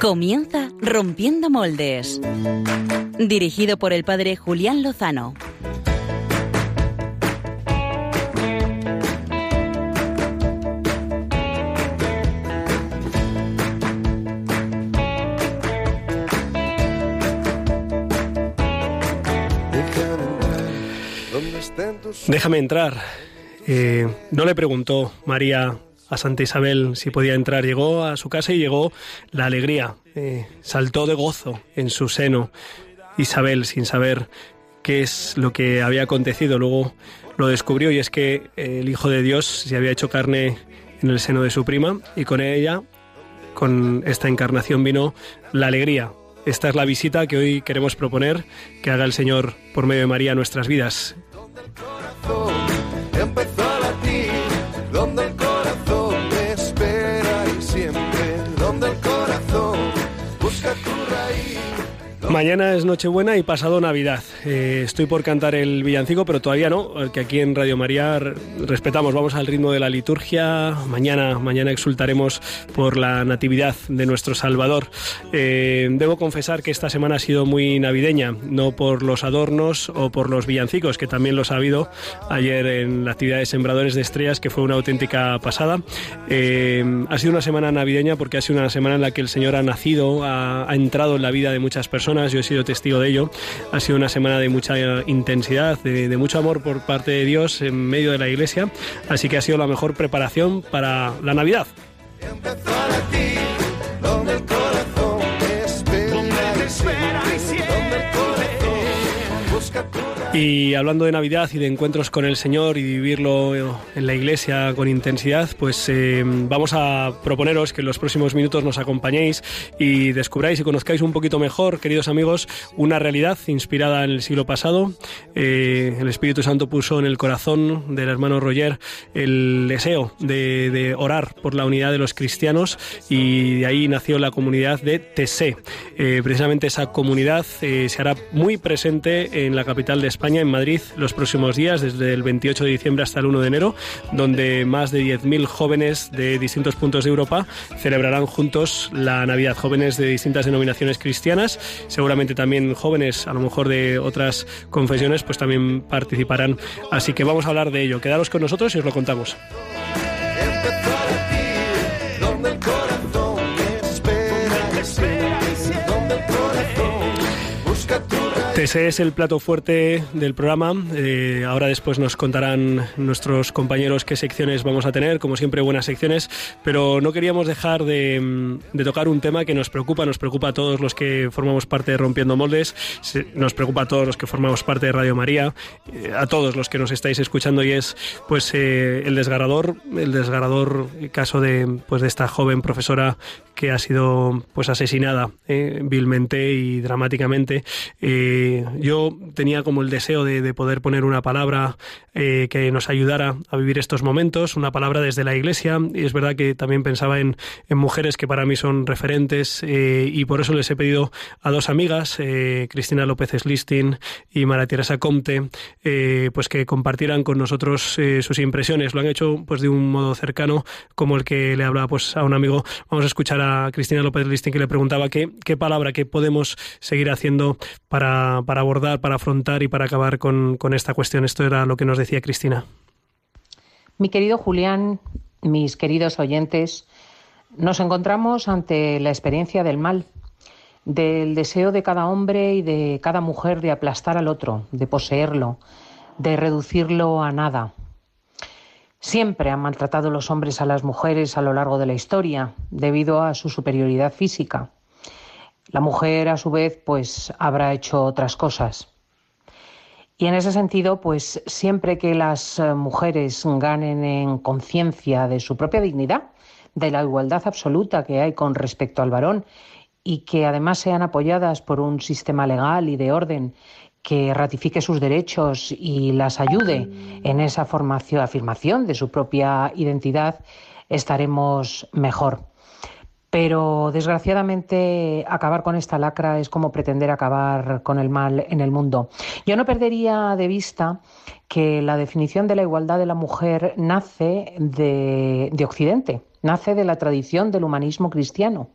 Comienza Rompiendo Moldes. Dirigido por el padre Julián Lozano. Déjame entrar. Eh, no le preguntó María a Santa Isabel si podía entrar. Llegó a su casa y llegó la alegría. Eh, saltó de gozo en su seno Isabel sin saber qué es lo que había acontecido. Luego lo descubrió y es que el Hijo de Dios se había hecho carne en el seno de su prima y con ella, con esta encarnación vino la alegría. Esta es la visita que hoy queremos proponer que haga el Señor por medio de María nuestras vidas. Mañana es Nochebuena y pasado Navidad. Eh, estoy por cantar el villancico, pero todavía no, que aquí en Radio María respetamos, vamos al ritmo de la liturgia. Mañana, mañana exultaremos por la natividad de nuestro Salvador. Eh, debo confesar que esta semana ha sido muy navideña, no por los adornos o por los villancicos, que también los ha habido ayer en la actividad de Sembradores de Estrellas, que fue una auténtica pasada. Eh, ha sido una semana navideña porque ha sido una semana en la que el Señor ha nacido, ha entrado en la vida de muchas personas yo he sido testigo de ello. Ha sido una semana de mucha intensidad, de, mucho amor por parte de Dios en medio de la iglesia, así que ha sido la mejor preparación para la Navidad. Y hablando de Navidad y de encuentros con el Señor y vivirlo en la iglesia con intensidad, pues eh, vamos a proponeros que en los próximos minutos nos acompañéis y descubráis y conozcáis un poquito mejor, queridos amigos, una realidad inspirada en el siglo pasado. Eh, el Espíritu Santo puso en el corazón del hermano Roger el deseo de, orar por la unidad de los cristianos y de ahí nació la comunidad de TC. Eh, precisamente esa comunidad se hará muy presente en la capital de España España, en Madrid, los próximos días, desde el 28 de diciembre hasta el 1 de enero, donde más de 10.000 jóvenes de distintos puntos de Europa celebrarán juntos la Navidad. Jóvenes de distintas denominaciones cristianas, seguramente también jóvenes, a lo mejor de otras confesiones, pues también participarán. Así que vamos a hablar de ello. Quedaros con nosotros y os lo contamos. Ese es el plato fuerte del programa. Eh, ahora después nos contarán nuestros compañeros qué secciones vamos a tener, como siempre buenas secciones, pero no queríamos dejar de, tocar un tema que nos preocupa, nos preocupa a todos los que formamos parte de Rompiendo Moldes, nos preocupa a todos los que formamos parte de Radio María, eh, a todos los que nos estáis escuchando y es pues eh, el desgarrador, el desgarrador caso de pues de esta joven profesora que ha sido pues asesinada vilmente y dramáticamente yo tenía como el deseo de, poder poner una palabra eh, que nos ayudara a vivir estos momentos, una palabra desde la Iglesia. Y es verdad que también pensaba en, mujeres que para mí son referentes eh, y por eso les he pedido a dos amigas, eh, Cristina López Slistin y María Teresa Comte, pues que compartieran con nosotros sus impresiones. Lo han hecho pues de un modo cercano, como el que le hablaba pues a un amigo. Vamos a escuchar a Cristina López Listin que le preguntaba qué, qué palabra, qué podemos seguir haciendo para para, abordar, para afrontar y para acabar con, con esta cuestión. Esto era lo que nos decía Cristina. Mi querido Julián, mis queridos oyentes, nos encontramos ante la experiencia del mal, del deseo de cada hombre y de cada mujer de aplastar al otro, de poseerlo, de reducirlo a nada. Siempre han maltratado los hombres a las mujeres a lo largo de la historia, debido a su superioridad física. La mujer, a su vez, pues habrá hecho otras cosas. Y en ese sentido, pues siempre que las eh, mujeres ganen en conciencia de su propia dignidad, de la igualdad absoluta que hay con respecto al varón y que además sean apoyadas por un sistema legal y de orden que ratifique sus derechos y las ayude en esa formación, afirmación de su propia identidad, estaremos mejor. Pero desgraciadamente acabar con esta lacra es como pretender acabar con el mal en el mundo. Yo no perdería de vista que la definición de la igualdad de la mujer nace de, Occidente, nace de la tradición del humanismo cristiano.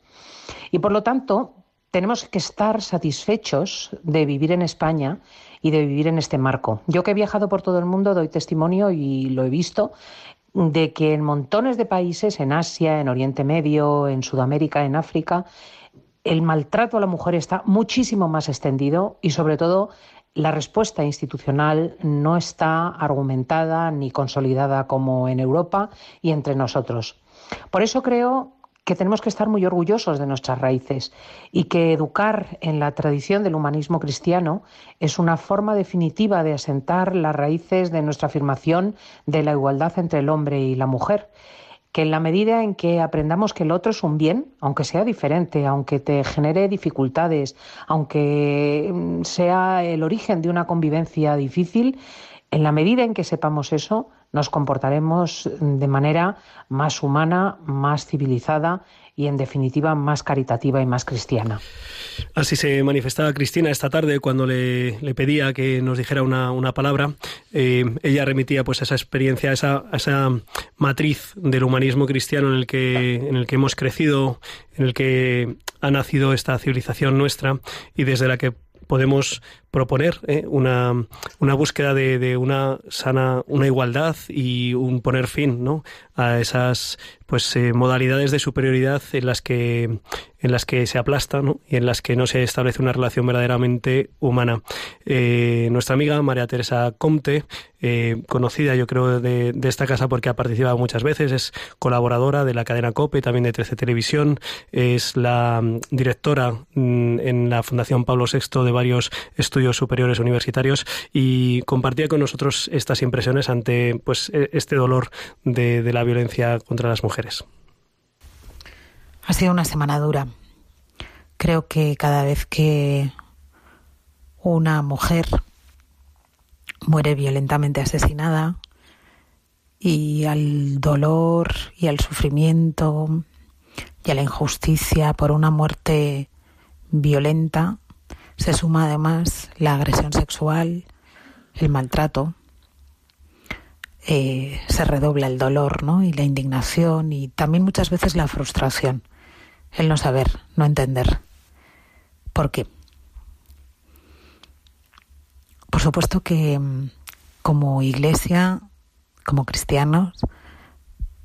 Y por lo tanto, tenemos que estar satisfechos de vivir en España y de vivir en este marco. Yo que he viajado por todo el mundo doy testimonio y lo he visto de que en montones de países, en Asia, en Oriente Medio, en Sudamérica, en África, el maltrato a la mujer está muchísimo más extendido y sobre todo la respuesta institucional no está argumentada ni consolidada como en Europa y entre nosotros. Por eso creo que tenemos que estar muy orgullosos de nuestras raíces y que educar en la tradición del humanismo cristiano es una forma definitiva de asentar las raíces de nuestra afirmación de la igualdad entre el hombre y la mujer. Que en la medida en que aprendamos que el otro es un bien, aunque sea diferente, aunque te genere dificultades, aunque mm, sea el origen de una convivencia difícil, en la medida en que sepamos eso, nos comportaremos de manera más humana, más civilizada y, en definitiva, más caritativa y más cristiana. Así se manifestaba Cristina esta tarde cuando le, pedía que nos dijera una, palabra. Eh, ella remitía pues a esa experiencia, a esa, esa matriz del humanismo cristiano en el que, en el que hemos crecido, en el que ha nacido esta civilización nuestra y desde la que podemos proponer eh, una, una, búsqueda de, de, una sana, una igualdad y un poner fin ¿no? a esas pues eh, modalidades de superioridad en las que en las que se aplasta y en las que no se establece una relación verdaderamente humana. Eh, nuestra amiga María Teresa Comte, conocida yo creo de, de, esta casa porque ha participado muchas veces, es colaboradora de la cadena COPE, también de 13 Televisión, es la mm, directora mm, en la Fundación Pablo VI de varios estudios superiores universitarios y compartía con nosotros estas impresiones ante pues e, este dolor de, de la violencia contra las mujeres. Ha sido una semana dura. Creo que cada vez que una mujer muere violentamente asesinada y al dolor y al sufrimiento y a la injusticia por una muerte violenta se suma además la agresión sexual, el maltrato, eh, se redobla el dolor ¿no? y la indignación y también muchas veces la frustración el no saber, no entender. ¿Por qué? Por supuesto que mm, como iglesia, como cristianos,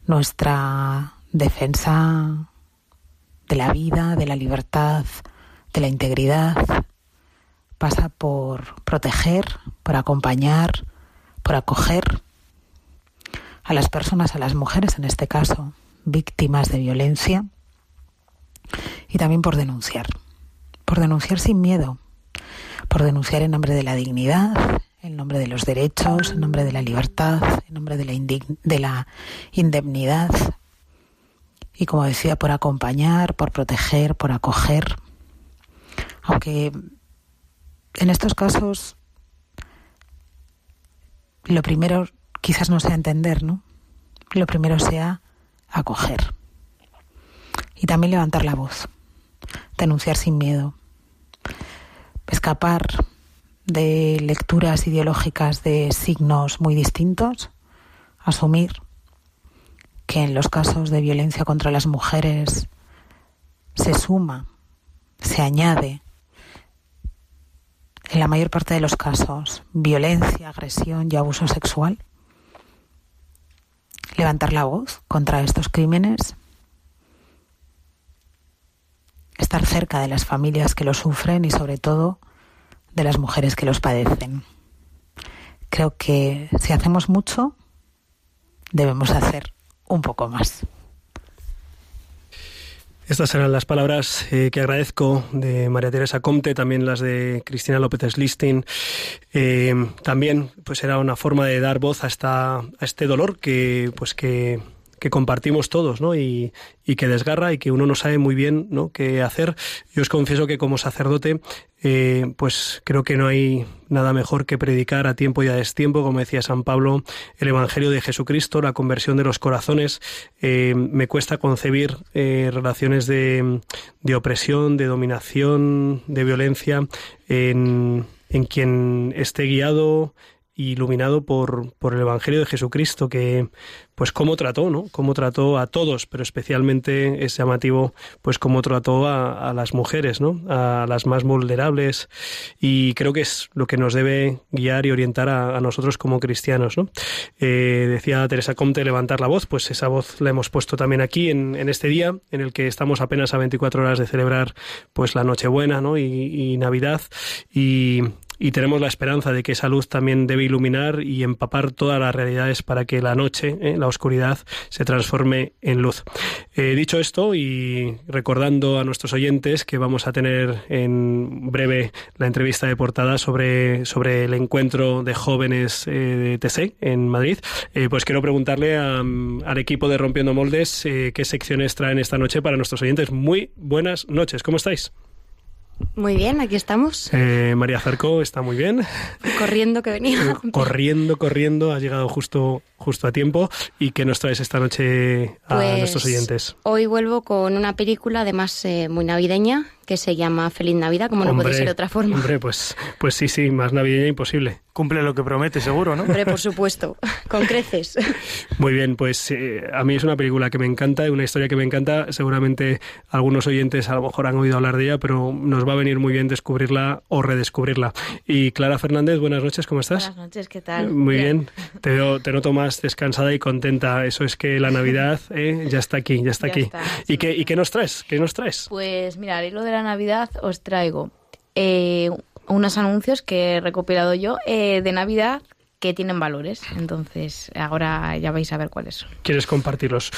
nuestra defensa de la vida, de la libertad, de la integridad, pasa por proteger, por acompañar, por acoger a las personas, a las mujeres en este caso, víctimas de violencia, y también por denunciar, por denunciar sin miedo, por denunciar en nombre de la dignidad, en nombre de los derechos, en nombre de la libertad, en nombre de la, de la indemnidad y como decía, por acompañar, por proteger, por acoger. Aunque en estos casos lo primero quizás no sea entender, ¿no? Lo primero sea acoger y también levantar la voz, denunciar sin miedo, escapar de lecturas ideológicas de signos muy distintos, asumir que en los casos de violencia contra las mujeres se suma, se añade, en la mayor parte de los casos, violencia, agresión y abuso sexual, levantar la voz contra estos crímenes estar cerca de las familias que lo sufren y sobre todo de las mujeres que los padecen. Creo que si hacemos mucho, debemos hacer un poco más. Estas eran las palabras eh, que agradezco de María Teresa Comte, también las de Cristina López Slistin. Eh, también, pues era una forma de dar voz a esta, a este dolor que, pues que que compartimos todos, ¿no? Y, y, que desgarra y que uno no sabe muy bien, ¿no? Qué hacer. Yo os confieso que como sacerdote, eh, pues creo que no hay nada mejor que predicar a tiempo y a destiempo, como decía San Pablo, el Evangelio de Jesucristo, la conversión de los corazones. Eh, me cuesta concebir eh, relaciones de, de, opresión, de dominación, de violencia en, en quien esté guiado iluminado por, por el Evangelio de Jesucristo, que pues cómo trató, ¿no? Cómo trató a todos, pero especialmente es llamativo, pues cómo trató a, las mujeres, ¿no? A las más vulnerables y creo que es lo que nos debe guiar y orientar a, nosotros como cristianos, ¿no? Eh, decía Teresa Comte levantar la voz, pues esa voz la hemos puesto también aquí en, este día en el que estamos apenas a 24 horas de celebrar pues la Nochebuena, ¿no? y Navidad y y tenemos la esperanza de que esa luz también debe iluminar y empapar todas las realidades para que la noche, eh, la oscuridad, se transforme en luz. Eh, dicho esto y recordando a nuestros oyentes que vamos a tener en breve la entrevista de portada sobre, sobre el encuentro de jóvenes eh, de TC en Madrid, pues quiero preguntarle al equipo de Rompiendo Moldes qué secciones traen esta noche para nuestros oyentes. Muy buenas noches, ¿cómo estáis? Muy bien, aquí estamos. Eh, María Zarco está muy bien. Corriendo que venía. Corriendo, corriendo, ha llegado justo, justo a tiempo. ¿Y qué nos traes esta noche a pues, nuestros oyentes? Hoy vuelvo con una película, además eh, muy navideña, que se llama Feliz Navidad, como no puede ser de otra forma. Hombre, pues, pues sí, sí, más navideña imposible. Cumple lo que promete, seguro, ¿no? Hombre, por supuesto, con creces. Muy bien, pues eh, a mí es una película que me encanta, una historia que me encanta. Seguramente algunos oyentes a lo mejor han oído hablar de ella, pero nos va a venir muy bien descubrirla o redescubrirla. Y Clara Fernández, buenas noches, ¿cómo estás? Buenas noches, ¿qué tal? Muy bien, Te, te, noto más descansada y contenta. Eso es que la Navidad eh, ya está aquí, ya está aquí. ¿Y, qué, ¿Y qué nos traes? ¿Qué nos traes? Pues mira, lo de la Navidad os traigo eh, unos anuncios que he recopilado yo eh, de Navidad que tienen valores. Entonces, ahora ya vais a ver cuáles son. ¿Quieres compartirlos?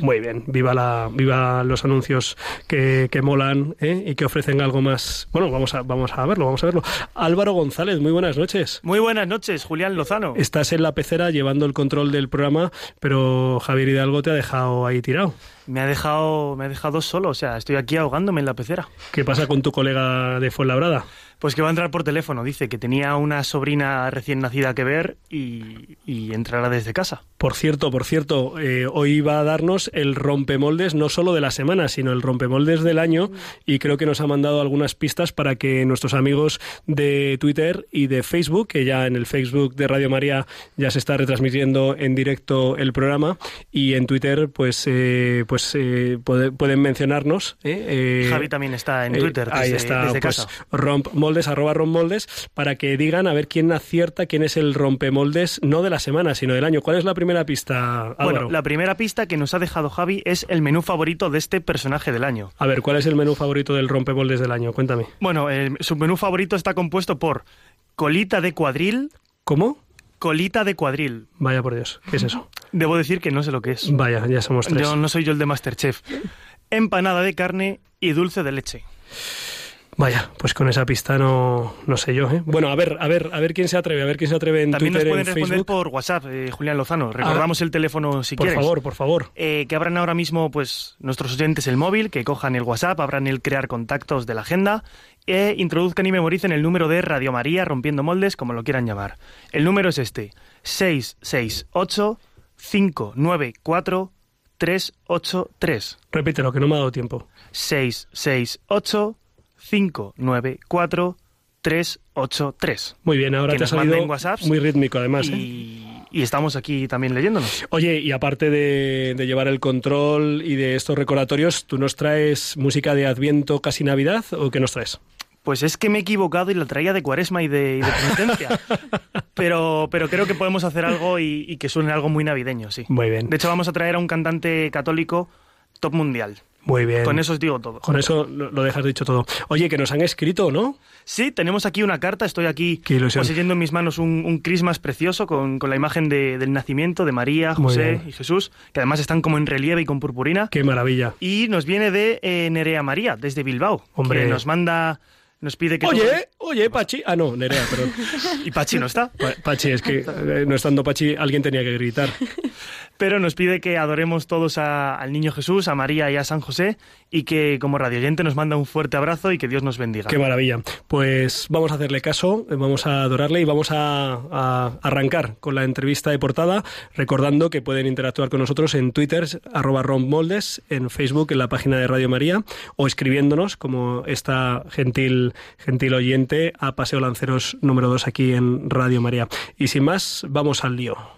Muy bien. Viva la, viva los anuncios que, que molan ¿eh? y que ofrecen algo más. Bueno, vamos a, vamos a verlo, vamos a verlo. Álvaro González, muy buenas noches. Muy buenas noches, Julián Lozano. Estás en la pecera llevando el control del programa, pero Javier Hidalgo te ha dejado ahí tirado. Me ha dejado, me ha dejado solo, o sea, estoy aquí ahogándome en la pecera. ¿Qué pasa con tu colega de Fuenlabrada? Pues que va a entrar por teléfono. Dice que tenía una sobrina recién nacida que ver y, entrará desde casa. Por cierto, por cierto, eh, hoy va a darnos el rompemoldes no solo de la semana, sino el rompemoldes del año y creo que nos ha mandado algunas pistas para que nuestros amigos de Twitter y de Facebook, que ya en el Facebook de Radio María ya se está retransmitiendo en directo el programa y en Twitter pues eh, pues eh, pueden mencionarnos. Javi también está en Twitter. ahí está, pues, rompemoldes arroba rompemoldes para que digan a ver quién acierta quién es el rompemoldes no de la semana sino del año. ¿Cuál es la primera pista, Bueno, la primera pista que nos ha dejado Javi es el menú favorito de este personaje del año. A ver, ¿cuál es el menú favorito del rompeboldes del año? Cuéntame. Bueno, su menú favorito está compuesto por colita de cuadril. ¿Cómo? Colita de cuadril. Vaya por Dios, ¿qué es eso? Debo decir que no sé lo que es. Vaya, ya somos tres. Yo no soy yo el de Masterchef. Empanada de carne y dulce de leche. Vaya, pues con esa pista no, no sé yo. ¿eh? Bueno, a ver, a ver, a ver quién se atreve, a ver quién se atreve en También Twitter, nos pueden responder por WhatsApp, eh, Julián Lozano. Recordamos ah, el teléfono si por quieres. Por favor, por favor. Eh, que abran ahora mismo, pues, nuestros oyentes el móvil, que cojan el WhatsApp, abran el crear contactos de la agenda e introduzcan y memoricen el número de Radio María rompiendo moldes, como lo quieran llamar. El número es este: 668 594 383. Repítelo, que no me ha dado tiempo. 668 594 383. Muy bien, ahora te ha salido muy rítmico además. Y, ¿eh? y, estamos aquí también leyéndonos. Oye, y aparte de, llevar el control y de estos recordatorios, ¿tú nos traes música de Adviento casi Navidad o qué nos traes? Pues es que me he equivocado y la traía de cuaresma y de, penitencia. pero, pero creo que podemos hacer algo y, y que suene algo muy navideño, sí. Muy bien. De hecho, vamos a traer a un cantante católico top mundial. Muy bien. Con eso os digo todo. Con eso lo dejas dicho todo. Oye, que nos han escrito, ¿no? Sí, tenemos aquí una carta. Estoy aquí poseyendo en mis manos un, un Christmas precioso con, la imagen del nacimiento de María, José y Jesús, que además están como en relieve y con purpurina. ¡Qué maravilla! Y nos viene de eh, Nerea María, desde Bilbao. Hombre. Que nos manda nos pide que... Oye, oye, Pachi... Ah, no, Nerea, perdón. ¿Y Pachi no está? Pachi, es que eh, no estando Pachi, alguien tenía que gritar. pero nos pide que adoremos todos al Niño Jesús, a María y a San José, y que como radioyente nos manda un fuerte abrazo y que Dios nos bendiga. Qué maravilla. Pues vamos a hacerle caso, vamos a adorarle y vamos a, arrancar con la entrevista de portada, recordando que pueden interactuar con nosotros en Twitter, arroba rompmoldes, en Facebook, en la página de Radio María, o escribiéndonos, como esta gentil, gentil oyente, a Paseo Lanceros número 2 aquí en Radio María. Y sin más, vamos al lío.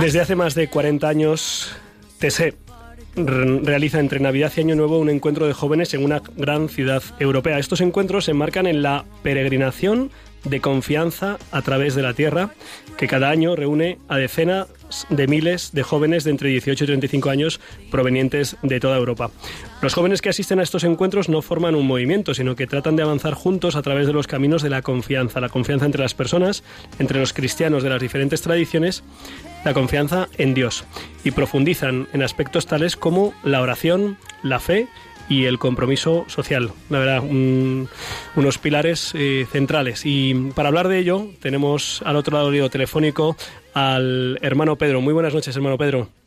Desde hace más de 40 años, TSE realiza entre Navidad y Año Nuevo un encuentro de jóvenes en una gran ciudad europea. Estos encuentros se enmarcan en la peregrinación de confianza a través de la tierra, que cada año reúne a decenas de miles de jóvenes de entre 18 y 35 años provenientes de toda Europa. Los jóvenes que asisten a estos encuentros no forman un movimiento, sino que tratan de avanzar juntos a través de los caminos de la confianza, la confianza entre las personas, entre los cristianos de las diferentes tradiciones, la confianza en Dios, y profundizan en aspectos tales como la oración, la fe, y el compromiso social. La verdad, unos pilares eh, centrales. Y para hablar de ello, tenemos al otro lado del telefónico al hermano Pedro. Muy buenas noches, hermano Pedro.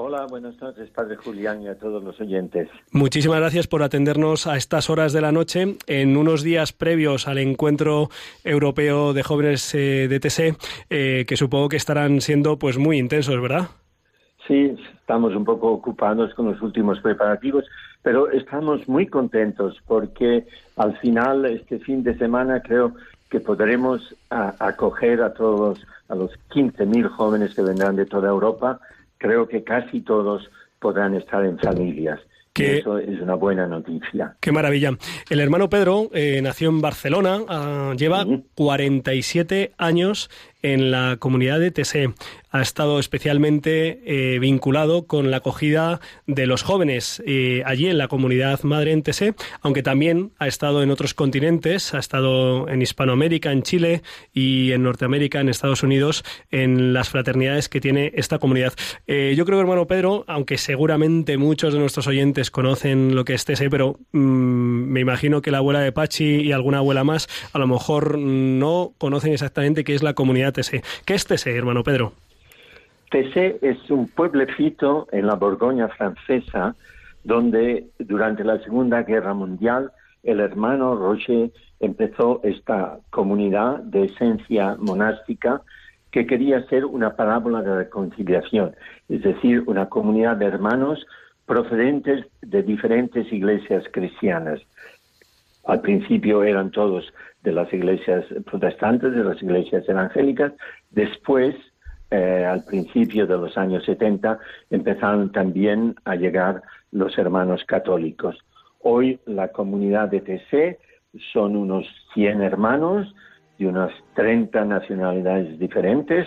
Hola, buenas noches, Padre Julián y a todos los oyentes. Muchísimas gracias por atendernos a estas horas de la noche, en unos días previos al encuentro europeo de jóvenes eh, de TC, eh, que supongo que estarán siendo pues muy intensos, ¿verdad? Sí, estamos un poco ocupados con los últimos preparativos, pero estamos muy contentos porque al final, este fin de semana, creo que podremos acoger a todos, a los 15.000 jóvenes que vendrán de toda Europa. Creo que casi todos podrán estar en familias. Eso es una buena noticia. Qué maravilla. El hermano Pedro eh, nació en Barcelona, ah, lleva 47 años en la comunidad de TSE. Ha estado especialmente eh, vinculado con la acogida de los jóvenes eh, allí en la comunidad madre en TSE, aunque también ha estado en otros continentes, ha estado en Hispanoamérica, en Chile y en Norteamérica, en Estados Unidos, en las fraternidades que tiene esta comunidad. Eh, yo creo, hermano Pedro, aunque seguramente muchos de nuestros oyentes conocen lo que es TSE, pero mm, me imagino que la abuela de Pachi y alguna abuela más a lo mejor no conocen exactamente qué es la comunidad ¿Qué es Tessé, hermano Pedro? Tessé es un pueblecito en la Borgoña francesa donde durante la Segunda Guerra Mundial el hermano Rocher empezó esta comunidad de esencia monástica que quería ser una parábola de reconciliación, es decir, una comunidad de hermanos procedentes de diferentes iglesias cristianas. Al principio eran todos de las iglesias protestantes, de las iglesias evangélicas. Después, eh, al principio de los años 70, empezaron también a llegar los hermanos católicos. Hoy la comunidad de TC son unos 100 hermanos de unas 30 nacionalidades diferentes.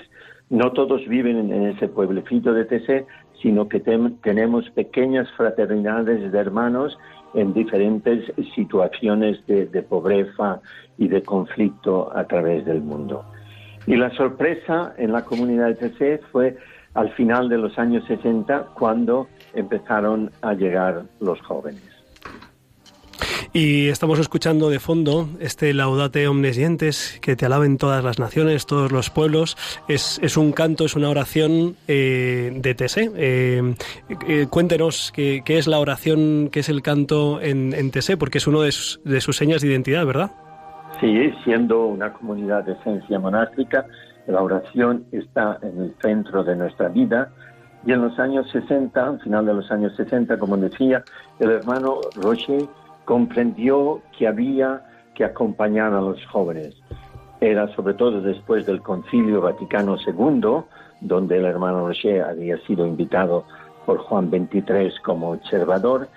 No todos viven en ese pueblecito de TC, sino que tenemos pequeñas fraternidades de hermanos en diferentes situaciones de, pobreza y de conflicto a través del mundo. Y la sorpresa en la comunidad de TC fue al final de los años 60 cuando empezaron a llegar los jóvenes. Y estamos escuchando de fondo este Laudate Omnes Gentes, que te alaben todas las naciones, todos los pueblos. Es, es un canto, es una oración eh, de Tese. Eh, eh, cuéntenos qué, es la oración, qué es el canto en, en Tese, porque es uno de sus, de sus señas de identidad, ¿verdad? Sí, siendo una comunidad de esencia monástica, la oración está en el centro de nuestra vida. Y en los años 60, al final de los años 60, como decía, el hermano Rocher comprendió que había que acompañar a los jóvenes. Era sobre todo después del Concilio Vaticano II, donde el hermano Rocher había sido invitado por Juan XXIII como observador,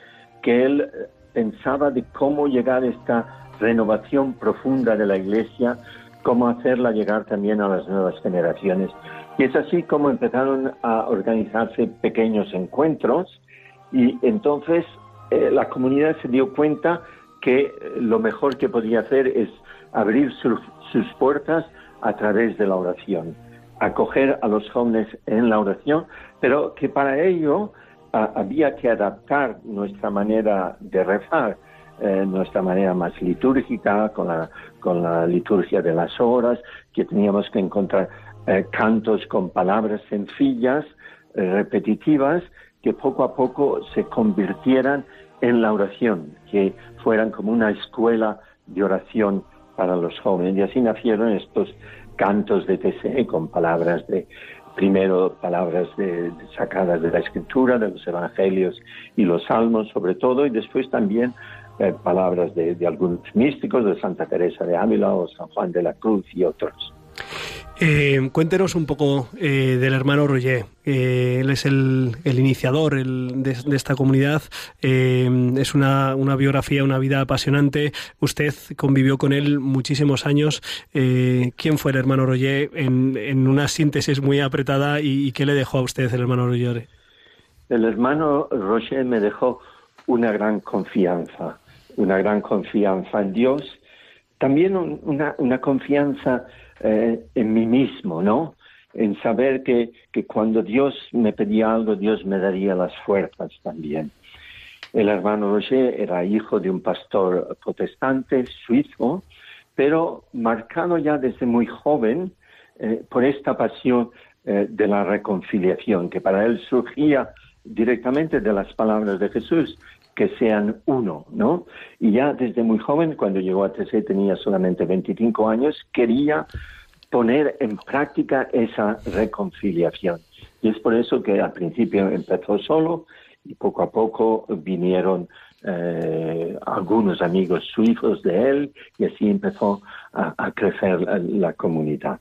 que él eh, pensaba de cómo llegar a esta renovación profunda de la Iglesia, cómo hacerla llegar también a las nuevas generaciones. Y es así como empezaron a organizarse pequeños encuentros y entonces eh, la comunidad se dio cuenta que lo mejor que podía hacer es abrir sus puertas a través de la oración, acoger a los jóvenes en la oración, pero que para ello había que adaptar nuestra manera de rezar, eh, nuestra manera más litúrgica, con la, con la liturgia de las horas, que teníamos que encontrar eh, cantos con palabras sencillas, eh, repetitivas, que poco a poco se convirtieran en la oración, que fueran como una escuela de oración para los jóvenes. Y así nacieron estos cantos de TCE con palabras de, primero palabras de, sacadas de la escritura, de los evangelios y los salmos sobre todo, y después también eh, palabras de, de, algunos místicos, de Santa Teresa de Ávila o San Juan de la Cruz y otros. Eh, cuéntenos un poco eh, del hermano Roger. Eh, él es el, iniciador de, esta comunidad. es una, biografía, una vida apasionante. Usted convivió con él muchísimos años. ¿Quién fue el hermano Roger en, una síntesis muy apretada y, qué le dejó a usted el hermano Roger? El hermano Roger me dejó una gran confianza, una gran confianza en Dios. También una, una confianza eh, en mí mismo, ¿no? En saber que, que cuando Dios me pedía algo, Dios me daría las fuerzas también. El hermano Roger era hijo de un pastor protestante suizo, pero marcado ya desde muy joven eh, por esta pasión eh, de la reconciliación, que para él surgía directamente de las palabras de Jesús, que sean uno, ¿no? Y ya desde muy joven, cuando llegó a TC tenía solamente 25 años, quería poner en práctica esa reconciliación. Y es por eso que al principio empezó solo y poco a poco vinieron eh, algunos amigos suizos de él y así empezó a, crecer la comunidad.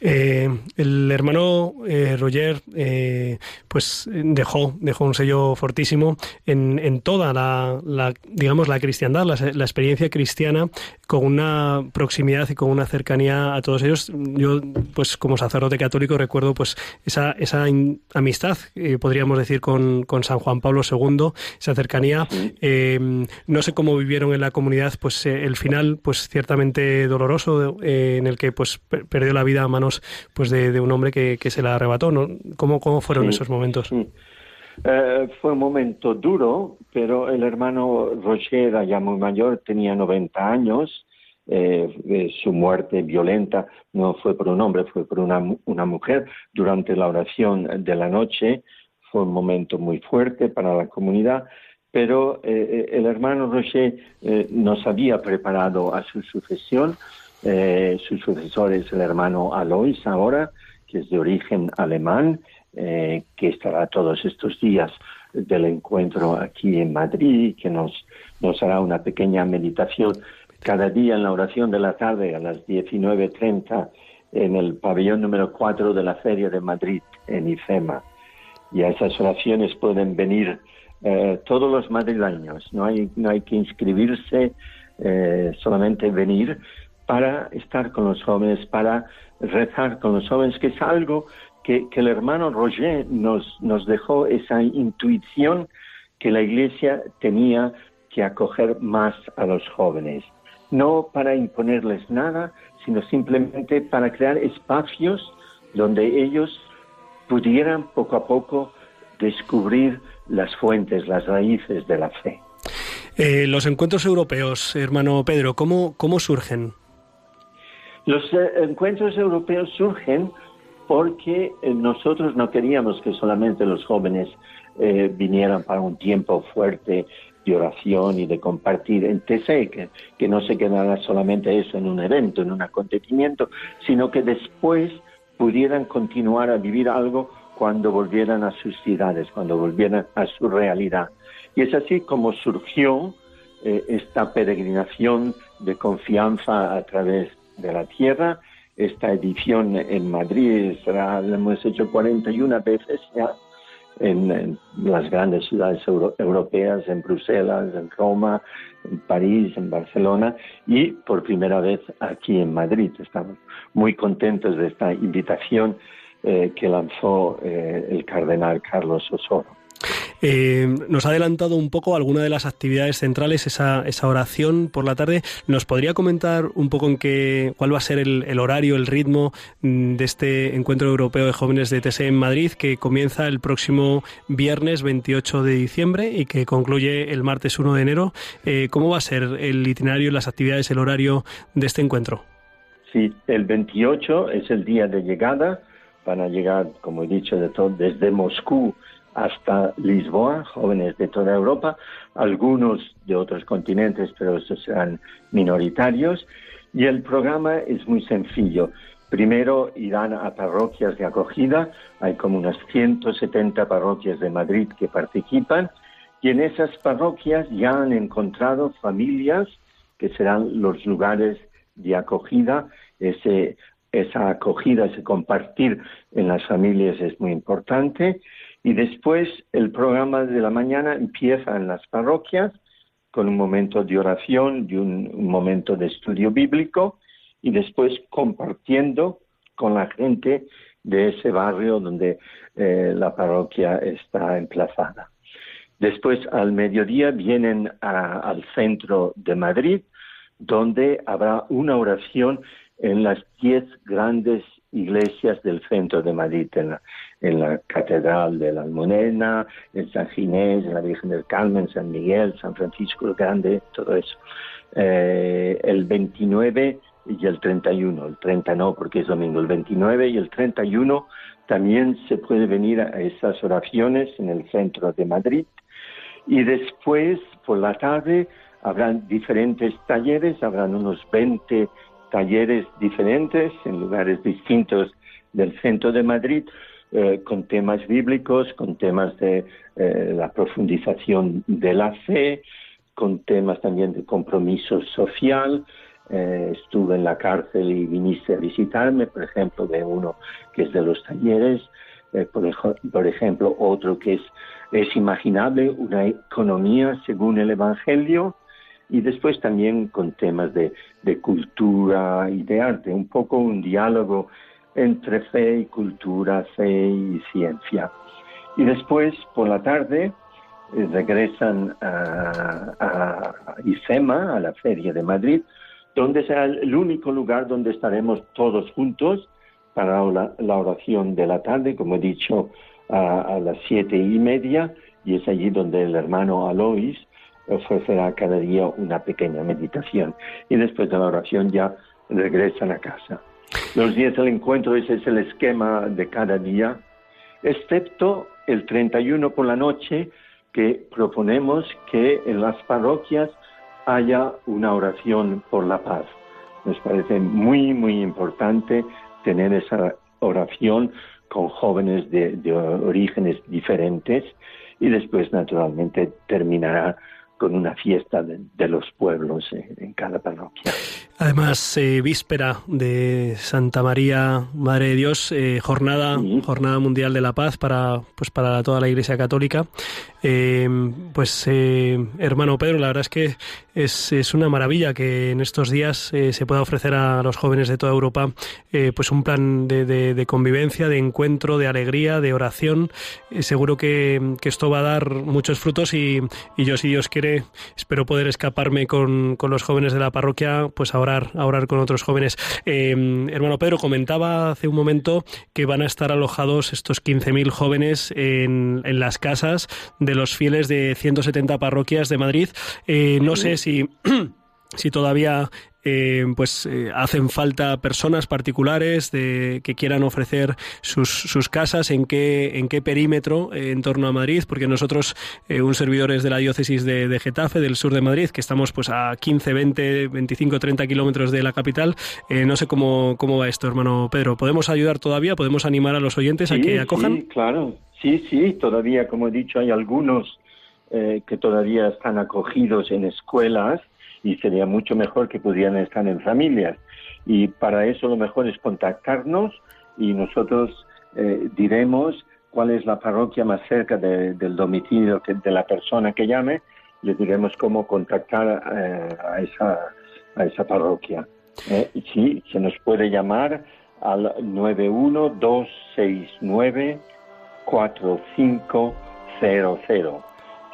Eh, el hermano eh, Roger eh, pues dejó, dejó un sello fortísimo en, en toda la, la, digamos la cristiandad, la, la, experiencia cristiana con una proximidad y con una cercanía a todos ellos. Yo pues como sacerdote católico recuerdo pues esa, esa amistad, podríamos decir, con, con, San Juan Pablo II, esa cercanía. no sé cómo vivieron en la comunidad pues el final pues ciertamente doloroso en el que pues perdió la vida a manos pues de, un hombre que, se la arrebató. ¿no? ¿Cómo, cómo fueron esos momentos? Eh, fue un momento duro, pero el hermano Rocher era ya muy mayor, tenía 90 años. Eh, su muerte violenta no fue por un hombre, fue por una, una mujer durante la oración de la noche. Fue un momento muy fuerte para la comunidad, pero eh, el hermano Rocher nos había preparado a su sucesión eh, su sucesor es el hermano Alois ahora, que es de origen alemán, eh, que estará todos estos días del encuentro aquí en Madrid, que nos, nos hará una pequeña meditación cada día en la oración de la tarde a las 19.30 en el pabellón número 4 de la Feria de Madrid, en IFEMA. Y a esas oraciones pueden venir eh, todos los madrileños, no hay, no hay que inscribirse, eh, solamente venir para estar con los jóvenes, para rezar con los jóvenes, que es algo que, el hermano Roger nos, dejó esa intuición que la Iglesia tenía que acoger más a los jóvenes, no para imponerles nada, sino simplemente para crear espacios donde ellos pudieran poco a poco descubrir las fuentes, las raíces de la fe. Eh, los encuentros europeos, hermano Pedro, ¿cómo, cómo surgen? Los eh, encuentros europeos surgen porque eh, nosotros no queríamos que solamente los jóvenes eh, vinieran para un tiempo fuerte de oración y de compartir en TC, que, que no se quedara solamente eso en un evento, en un acontecimiento, sino que después pudieran continuar a vivir algo cuando volvieran a sus ciudades, cuando volvieran a su realidad. Y es así como surgió esta peregrinación de confianza a través de la Tierra. Esta edición en Madrid será, la hemos hecho 41 veces ya en, las grandes ciudades europeas, en Bruselas, en Roma, en París, en Barcelona y por primera vez aquí en Madrid. Estamos muy contentos de esta invitación eh, que lanzó eh, el cardenal Carlos Osoro. Eh, nos ha adelantado un poco alguna de las actividades centrales, esa, esa oración por la tarde. ¿Nos podría comentar un poco en qué, cuál va a ser el, horario, el ritmo mm, de este encuentro europeo de jóvenes de TSE en Madrid, que comienza el próximo viernes 28 de diciembre y que concluye el martes 1 de enero? Eh, ¿Cómo va a ser el itinerario, las actividades, el horario de este encuentro? Sí, el 28 es el día de llegada. Van a llegar, como he dicho, de todo, desde Moscú hasta Lisboa, jóvenes de toda Europa, algunos de otros continentes, pero esos serán minoritarios. Y el programa es muy sencillo. Primero irán a parroquias de acogida, hay como unas 170 parroquias de Madrid que participan, y en esas parroquias ya han encontrado familias que serán los lugares de acogida, ese, esa acogida, ese compartir en las familias es muy importante y después el programa de la mañana empieza en las parroquias con un momento de oración y un, momento de estudio bíblico y después compartiendo con la gente de ese barrio donde eh, la parroquia está emplazada. Después al mediodía vienen al centro de Madrid, donde habrá una oración en las diez grandes iglesias del centro de Madrid, Catedral de la Almudena, en San Ginés, en la Virgen del Carmen, San Miguel, San Francisco el Grande, todo eso. Eh, el 29 y el 31, el 30 no porque es domingo, el 29 y el 31 también se puede venir a esas oraciones en el centro de Madrid. Y después por la tarde habrán diferentes talleres, habrán unos 20 talleres diferentes en lugares distintos del centro de Madrid, eh, con temas bíblicos, con temas de eh, la profundización de la fe, con temas también de compromiso social. Eh, estuve en la cárcel y viniste a visitarme, por ejemplo, de uno que es de los talleres, por, por, ejemplo, otro que es, es imaginable una economía según el Evangelio, y después también con temas de, cultura y de arte, un poco un diálogo entre fe y cultura, fe y ciencia. Y después, por la tarde, eh, regresan a, a, a la Feria de Madrid, donde será el único lugar donde estaremos todos juntos para la, oración de la tarde, como he dicho, a, a las siete y media, y es allí donde el hermano Alois ofrecerá cada día una pequeña meditación y después de la oración ya regresan a casa. Los días del encuentro ese es el esquema de cada día, excepto el 31 por la noche que proponemos que en las parroquias haya una oración por la paz. Nos parece muy, muy importante tener esa oración con jóvenes de, de orígenes diferentes y después naturalmente terminará con una fiesta de, los pueblos en cada parroquia. Además, eh, víspera de Santa María, Madre de Dios, eh, jornada, jornada mundial de la paz para, pues para toda la Iglesia Católica. Eh, pues, hermano Pedro, la verdad es que es, es, una maravilla que en estos días se pueda ofrecer a los jóvenes de toda Europa, pues un plan de, de, convivencia, de encuentro, de alegría, de oración. seguro que, que, esto va a dar muchos frutos y, y yo, si Dios quiere espero poder escaparme con, con, los jóvenes de la parroquia, pues a orar, a orar con otros jóvenes. Eh, hermano Pedro, comentaba hace un momento que van a estar alojados estos 15.000 jóvenes en, en, las casas de los fieles de 170 parroquias de Madrid. Eh, no sé si si todavía eh, pues eh, hacen falta personas particulares de, que quieran ofrecer sus, sus casas, en qué, en qué perímetro eh, en torno a Madrid, porque nosotros, un servidor es de la diócesis de, Getafe, del sur de Madrid, que estamos pues a 15, 20, 25, 30 kilómetros de la capital. no sé cómo, cómo va esto, hermano Pedro. ¿Podemos ayudar todavía? ¿Podemos animar a los oyentes a que acojan? Sí, claro. Sí, sí, todavía, como he dicho, hay algunos que todavía están acogidos en escuelas y sería mucho mejor que pudieran estar en familias. Y para eso lo mejor es contactarnos y nosotros eh, diremos cuál es la parroquia más cerca del domicilio de la persona que llame, le diremos cómo contactar eh, a, esa, a esa parroquia. Eh, sí, se nos puede llamar al 91269 4500 cero, cero.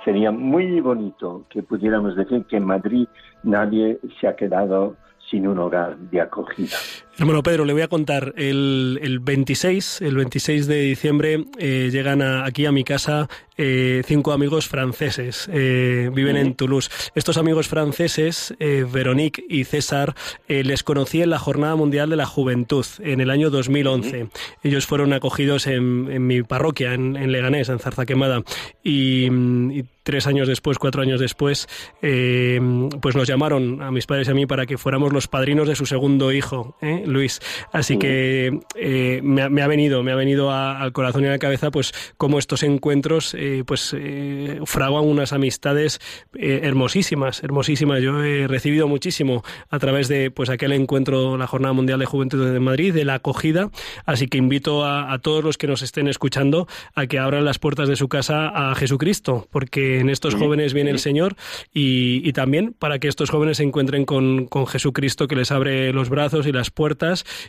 Sería muy bonito que pudiéramos decir que en Madrid nadie se ha quedado sin un hogar de acogida. Hermano Pedro, le voy a contar, el, el 26, el 26 de diciembre eh, llegan aquí a mi casa eh, cinco amigos franceses, eh, viven en Toulouse. Estos amigos franceses, Veronique y César, les conocí en la Jornada Mundial de la Juventud en el año 2011. Ellos fueron acogidos en, mi parroquia, en, Leganés, en Zarza Quemada, y, y, tres años después, cuatro años después, pues nos llamaron a mis padres y a mí para que fuéramos los padrinos de su segundo hijo. ¿eh? Luis. Así que eh, me, ha, venido, me ha venido al corazón y a la cabeza, pues cómo estos encuentros, eh, pues eh, fraguan unas amistades hermosísimas, hermosísimas. Yo he recibido muchísimo a través de, pues aquel encuentro, la Jornada Mundial de Juventud de Madrid, de la acogida. Así que invito a, todos los que nos estén escuchando a que abran las puertas de su casa a Jesucristo, porque en estos jóvenes viene el Señor y, también para que estos jóvenes se encuentren con, con Jesucristo que les abre los brazos y las puertas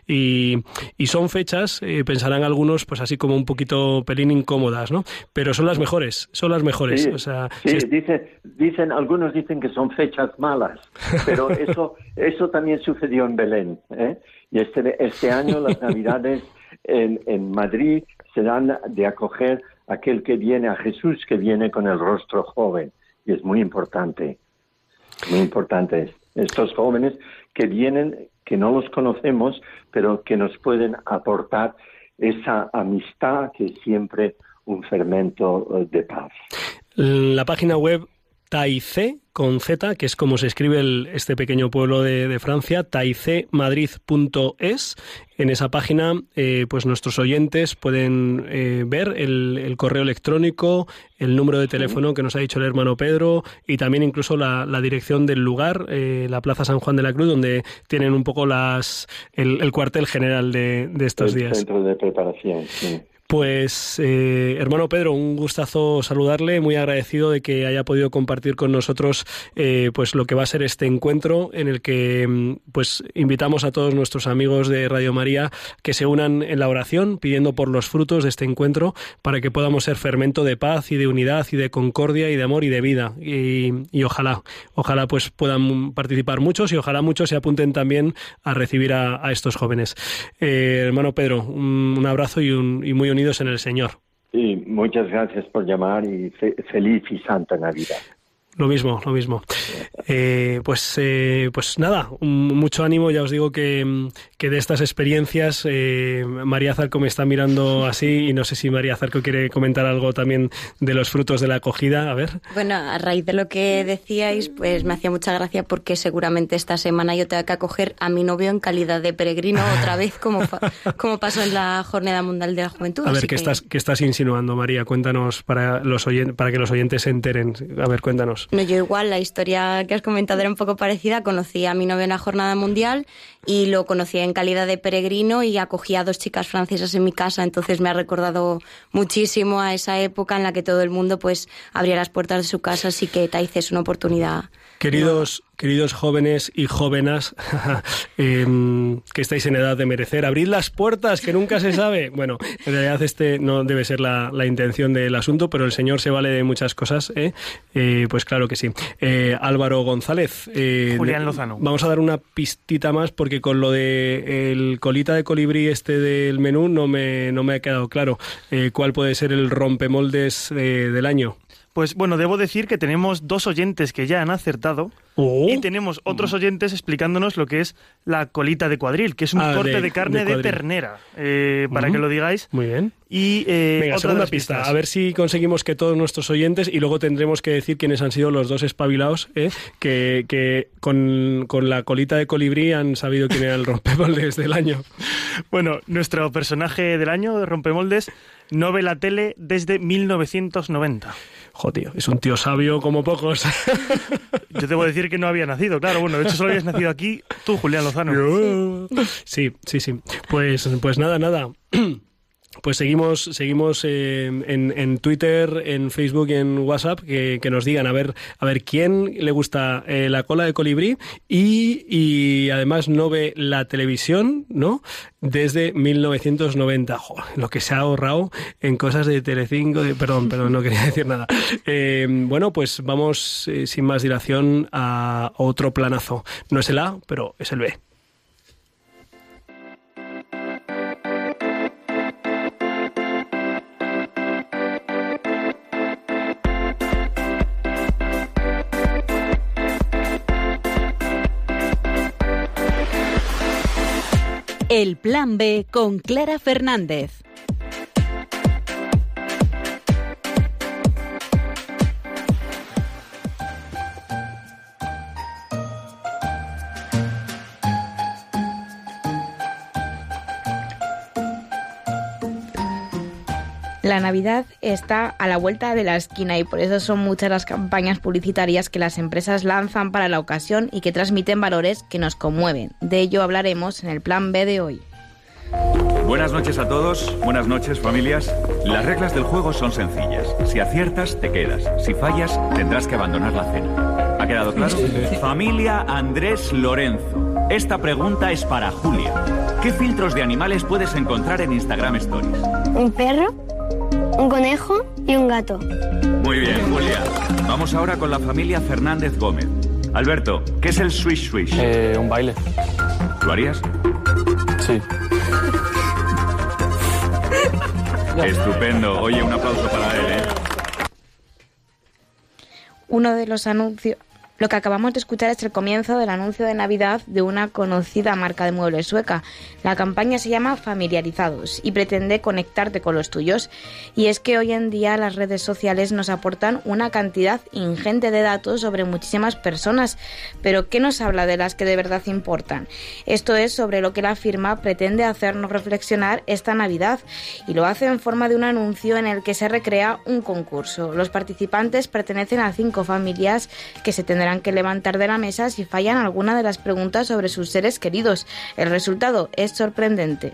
y, son fechas, eh, pensarán algunos, pues así como un poquito pelín incómodas, ¿no? Pero son las mejores, son las mejores. Sí, o sea, dicen, algunos dicen que son fechas malas, pero eso, eso también sucedió en Belén. ¿eh? Y este, este año las Navidades en, en Madrid dan de acoger aquel que viene a Jesús, que viene con el rostro joven. Y es muy importante, muy importante estos jóvenes que vienen que no los conocemos, pero que nos pueden aportar esa amistad que es siempre un fermento eh, de paz. La página web Taice con Z, que es como se escribe este pequeño pueblo de, Francia, taicemadrid.es. En esa página, eh, pues nuestros oyentes pueden eh, ver el, correo electrónico, el número de teléfono que nos ha dicho el hermano Pedro y también incluso la, dirección del lugar, eh, la Plaza San Juan de la Cruz, donde tienen un poco las el, cuartel general de, estos días. Centro de preparación. Sí. Pues, eh, hermano Pedro, un gustazo saludarle, muy agradecido de que haya podido compartir con nosotros eh, pues lo que va a ser este encuentro en el que mm, pues invitamos a todos nuestros amigos de Radio María que se unan en la oración pidiendo por los frutos de este encuentro para que podamos ser fermento de paz y de unidad y de concordia y de amor y de vida y, ojalá, ojalá pues puedan participar muchos y ojalá muchos se apunten también a recibir a, estos jóvenes. Eh, hermano Pedro, un, abrazo y, un, y muy en el Señor. Muchas gracias por llamar y feliz y santa Navidad. Lo mismo, lo mismo. Eh, pues, eh, pues nada, mucho ánimo. Ya os digo que, que de estas experiencias, eh, María Zarco me está mirando así y no sé si María Zarco quiere comentar algo también de los frutos de la acogida. A ver. Bueno, a raíz de lo que decíais, pues me hacía mucha gracia porque seguramente esta semana yo tenga que acoger a mi novio en calidad de peregrino otra vez, como, como pasó en la Jornada Mundial de la Juventud. A ver, ¿qué, estás, ¿qué estás insinuando, María? Cuéntanos para, los para que los oyentes se enteren. A ver, cuéntanos. No, yo igual, la historia que has comentado era un poco parecida. Conocí a mi novio en la jornada mundial y lo conocí en calidad de peregrino y acogí a dos chicas francesas en mi casa. Entonces me ha recordado muchísimo a esa época en la que todo el mundo pues abría las puertas de su casa. Así que Taiz es una oportunidad. Queridos, queridos jóvenes y jóvenes em, que estáis en edad de merecer, abrid las puertas, que nunca se sabe. Bueno, en realidad este no debe ser la, intención del asunto, pero el Señor se vale de muchas cosas, ¿eh? Eh, pues claro que sí. Eh, Álvaro González. Julián Lozano. Vamos a dar una pistita más porque con lo de el colita de colibrí este del menú no me, no me ha quedado claro cuál puede ser el rompemoldes del año. Pues bueno, debo decir que tenemos dos oyentes que ya han acertado oh. y tenemos otros oyentes explicándonos lo que es la colita de cuadril, que es un ah, corte de, carne de, ternera, eh, para que lo digáis. Muy bien. Y eh, Venga, segunda pista. A ver si conseguimos que todos nuestros oyentes, y luego tendremos que decir quiénes han sido los dos espabilados, ¿eh? que, que con, con, la colita de colibrí han sabido quién era el rompemoldes del año. Bueno, nuestro personaje del año de rompemoldes no ve la tele desde 1990. Jo, tío, es un tío sabio como pocos. Yo debo decir que no había nacido, claro. Bueno, de hecho solo habías nacido aquí tú, Julián Lozano. Sí, sí, sí. Pues, pues nada, nada. Pues seguimos, seguimos eh, en, en, Twitter, en Facebook y en WhatsApp que, que, nos digan a ver, a ver quién le gusta eh, la cola de colibrí y, y, además no ve la televisión, ¿no? Desde 1990. lo que se ha ahorrado en cosas de Telecinco, de, perdón, perdón, no quería decir nada. Eh, bueno, pues vamos eh, sin más dilación a otro planazo. No es el A, pero es el B. El Plan B con Clara Fernández. La Navidad está a la vuelta de la esquina y por eso son muchas las campañas publicitarias que las empresas lanzan para la ocasión y que transmiten valores que nos conmueven. De ello hablaremos en el plan B de hoy. Buenas noches a todos, buenas noches familias. Las reglas del juego son sencillas. Si aciertas, te quedas. Si fallas, tendrás que abandonar la cena. ¿Ha quedado claro? Familia Andrés Lorenzo. Esta pregunta es para Julia. ¿Qué filtros de animales puedes encontrar en Instagram Stories? Un perro, un conejo y un gato. Muy bien, Julia. Vamos ahora con la familia Fernández Gómez. Alberto, ¿qué es el swish swish? Eh, un baile. ¿Lo harías? Sí. Estupendo. Oye, un aplauso para él, ¿eh? Uno de los anuncios lo que acabamos de escuchar es el comienzo del anuncio de Navidad de una conocida marca de muebles sueca. La campaña se llama Familiarizados y pretende conectarte con los tuyos. Y es que hoy en día las redes sociales nos aportan una cantidad ingente de datos sobre muchísimas personas. Pero ¿qué nos habla de las que de verdad importan? Esto es sobre lo que la firma pretende hacernos reflexionar esta Navidad y lo hace en forma de un anuncio en el que se recrea un concurso. Los participantes pertenecen a cinco familias que se tendrán tendrán que levantar de la mesa si fallan alguna de las preguntas sobre sus seres queridos. El resultado es sorprendente.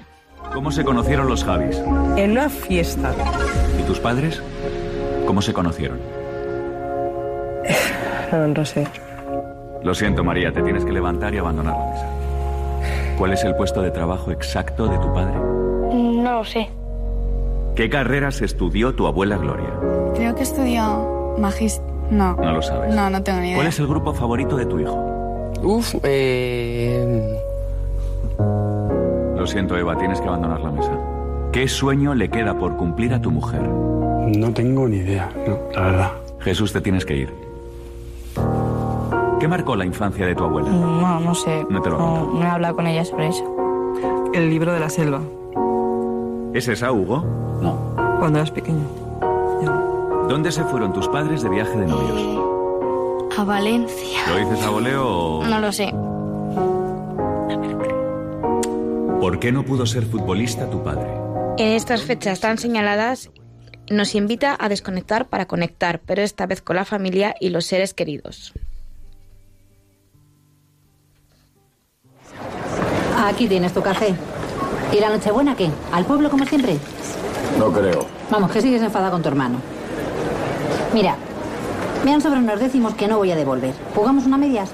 ¿Cómo se conocieron los Javis? En una fiesta. ¿Y tus padres? ¿Cómo se conocieron? No, no sé. Lo siento, María, te tienes que levantar y abandonar la mesa. ¿Cuál es el puesto de trabajo exacto de tu padre? No lo sé. ¿Qué carreras estudió tu abuela Gloria? Creo que estudió magisterio no. No lo sabes. No, no tengo ni idea. ¿Cuál es el grupo favorito de tu hijo? Uf, eh... Lo siento, Eva, tienes que abandonar la mesa. ¿Qué sueño le queda por cumplir a tu mujer? No tengo ni idea, no, la verdad. Jesús, te tienes que ir. ¿Qué marcó la infancia de tu abuela? No, no sé. No te lo no, no he hablado con ella sobre eso. El libro de la selva. ¿Es esa, Hugo? No. Cuando eras pequeño. ¿Dónde se fueron tus padres de viaje de novios? A Valencia. ¿Lo dices a voleo o...? No lo sé. ¿Por qué no pudo ser futbolista tu padre? En estas fechas tan señaladas nos invita a desconectar para conectar, pero esta vez con la familia y los seres queridos. Aquí tienes tu café. ¿Y la Nochebuena qué? ¿Al pueblo como siempre? No creo. Vamos, que sigues enfadada con tu hermano. Mira, me han sobrado unos décimos que no voy a devolver. ¿Jugamos una medias?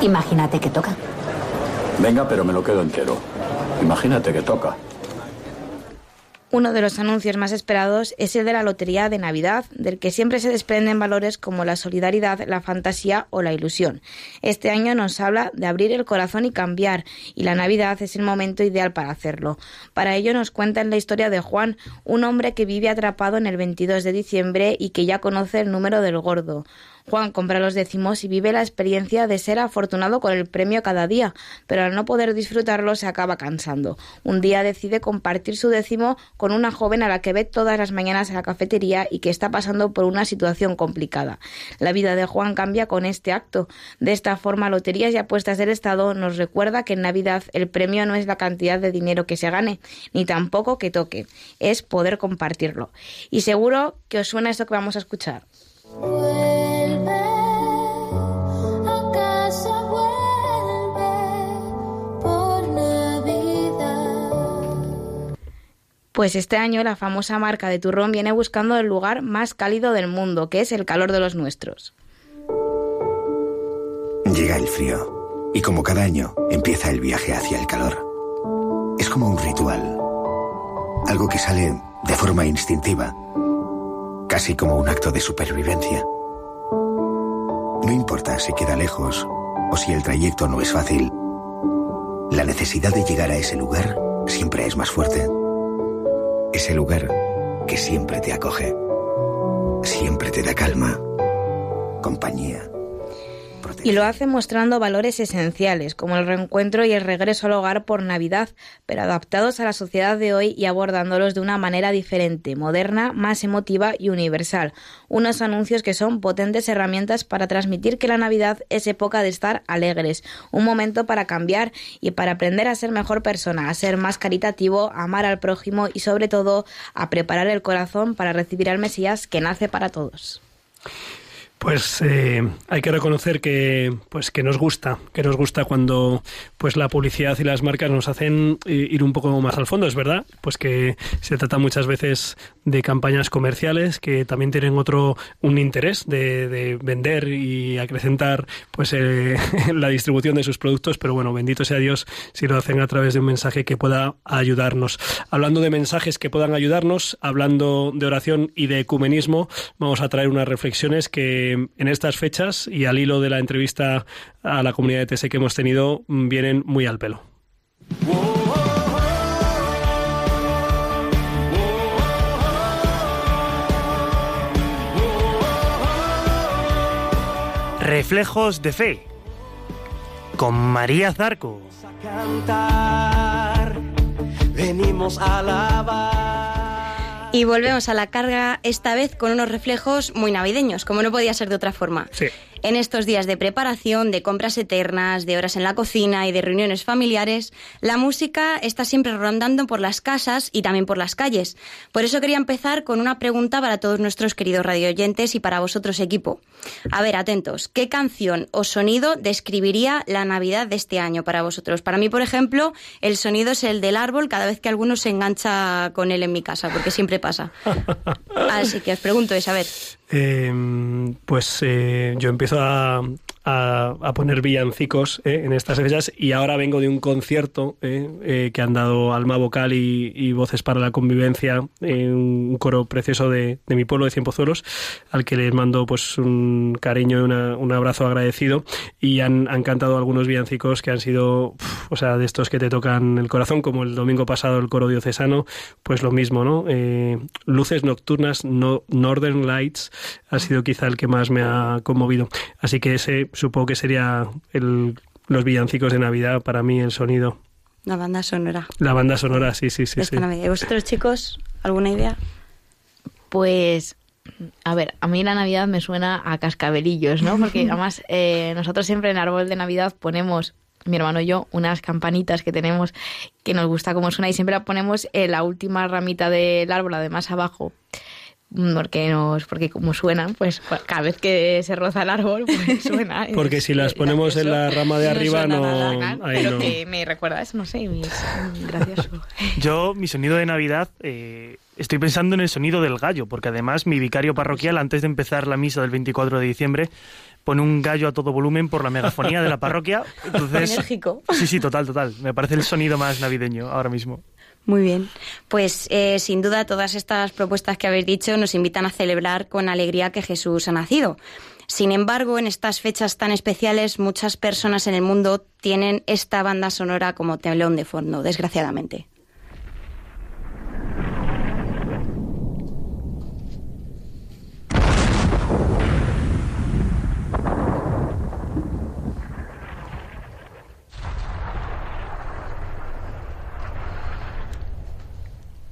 Imagínate que toca. Venga, pero me lo quedo entero. Imagínate que toca. Uno de los anuncios más esperados es el de la Lotería de Navidad, del que siempre se desprenden valores como la solidaridad, la fantasía o la ilusión. Este año nos habla de abrir el corazón y cambiar, y la Navidad es el momento ideal para hacerlo. Para ello nos cuentan la historia de Juan, un hombre que vive atrapado en el 22 de diciembre y que ya conoce el número del gordo. Juan compra los décimos y vive la experiencia de ser afortunado con el premio cada día, pero al no poder disfrutarlo se acaba cansando. Un día decide compartir su décimo con una joven a la que ve todas las mañanas en la cafetería y que está pasando por una situación complicada. La vida de Juan cambia con este acto. De esta forma, Loterías y Apuestas del Estado nos recuerda que en Navidad el premio no es la cantidad de dinero que se gane, ni tampoco que toque, es poder compartirlo. Y seguro que os suena esto que vamos a escuchar. Pues este año la famosa marca de turrón viene buscando el lugar más cálido del mundo, que es el calor de los nuestros. Llega el frío y como cada año empieza el viaje hacia el calor. Es como un ritual, algo que sale de forma instintiva, casi como un acto de supervivencia. No importa si queda lejos o si el trayecto no es fácil, la necesidad de llegar a ese lugar siempre es más fuerte. Ese lugar que siempre te acoge, siempre te da calma, compañía. Y lo hace mostrando valores esenciales, como el reencuentro y el regreso al hogar por Navidad, pero adaptados a la sociedad de hoy y abordándolos de una manera diferente, moderna, más emotiva y universal. Unos anuncios que son potentes herramientas para transmitir que la Navidad es época de estar alegres, un momento para cambiar y para aprender a ser mejor persona, a ser más caritativo, a amar al prójimo y sobre todo a preparar el corazón para recibir al Mesías que nace para todos. Pues eh, hay que reconocer que, pues que nos gusta, que nos gusta cuando pues la publicidad y las marcas nos hacen eh, ir un poco más al fondo, es verdad, pues que se trata muchas veces de campañas comerciales que también tienen otro un interés de, de vender y acrecentar pues eh, la distribución de sus productos, pero bueno, bendito sea Dios si lo hacen a través de un mensaje que pueda ayudarnos. Hablando de mensajes que puedan ayudarnos, hablando de oración y de ecumenismo, vamos a traer unas reflexiones que en estas fechas y al hilo de la entrevista a la comunidad de TS que hemos tenido vienen muy al pelo. Reflejos de fe con María Zarco. cantar, venimos a alabar. Y volvemos a la carga, esta vez con unos reflejos muy navideños, como no podía ser de otra forma. Sí. En estos días de preparación, de compras eternas, de horas en la cocina y de reuniones familiares, la música está siempre rondando por las casas y también por las calles. Por eso quería empezar con una pregunta para todos nuestros queridos radioyentes y para vosotros equipo. A ver, atentos, ¿qué canción o sonido describiría la Navidad de este año para vosotros? Para mí, por ejemplo, el sonido es el del árbol cada vez que alguno se engancha con él en mi casa, porque siempre pasa. Así que os pregunto, Isabel. Eh, pues eh, yo empiezo a, a, a poner villancicos eh, en estas fechas y ahora vengo de un concierto eh, eh, que han dado Alma Vocal y, y Voces para la Convivencia, eh, un coro precioso de, de mi pueblo de Cienpozuelos, al que les mando pues un cariño y una- un abrazo agradecido y han, han cantado algunos villancicos que han sido, uf, o sea, de estos que te tocan el corazón, como el domingo pasado el coro diocesano, pues lo mismo, ¿no? Eh, Luces nocturnas, no, Northern Lights, ha sido quizá el que más me ha conmovido. Así que ese supongo que sería el, los villancicos de Navidad, para mí el sonido. La banda sonora. La banda sonora, sí, sí, sí. ¿Y vosotros, chicos, alguna idea? Pues, a ver, a mí la Navidad me suena a cascabelillos, ¿no? Porque además eh, nosotros siempre en el árbol de Navidad ponemos, mi hermano y yo, unas campanitas que tenemos que nos gusta cómo suena y siempre la ponemos en la última ramita del árbol, además abajo. Porque nos, porque como suenan, pues cada vez que se roza el árbol, pues suena. Porque si las ponemos en la rama de arriba, suena no. nada, claro, ahí pero no. que me recuerda eso, no sé, y es gracioso. Yo, mi sonido de Navidad, eh, estoy pensando en el sonido del gallo, porque además mi vicario parroquial, antes de empezar la misa del 24 de diciembre, pone un gallo a todo volumen por la megafonía de la parroquia. Entonces, Enérgico. Sí, sí, total, total. Me parece el sonido más navideño ahora mismo. Muy bien. Pues eh, sin duda todas estas propuestas que habéis dicho nos invitan a celebrar con alegría que Jesús ha nacido. Sin embargo, en estas fechas tan especiales, muchas personas en el mundo tienen esta banda sonora como telón de fondo, desgraciadamente.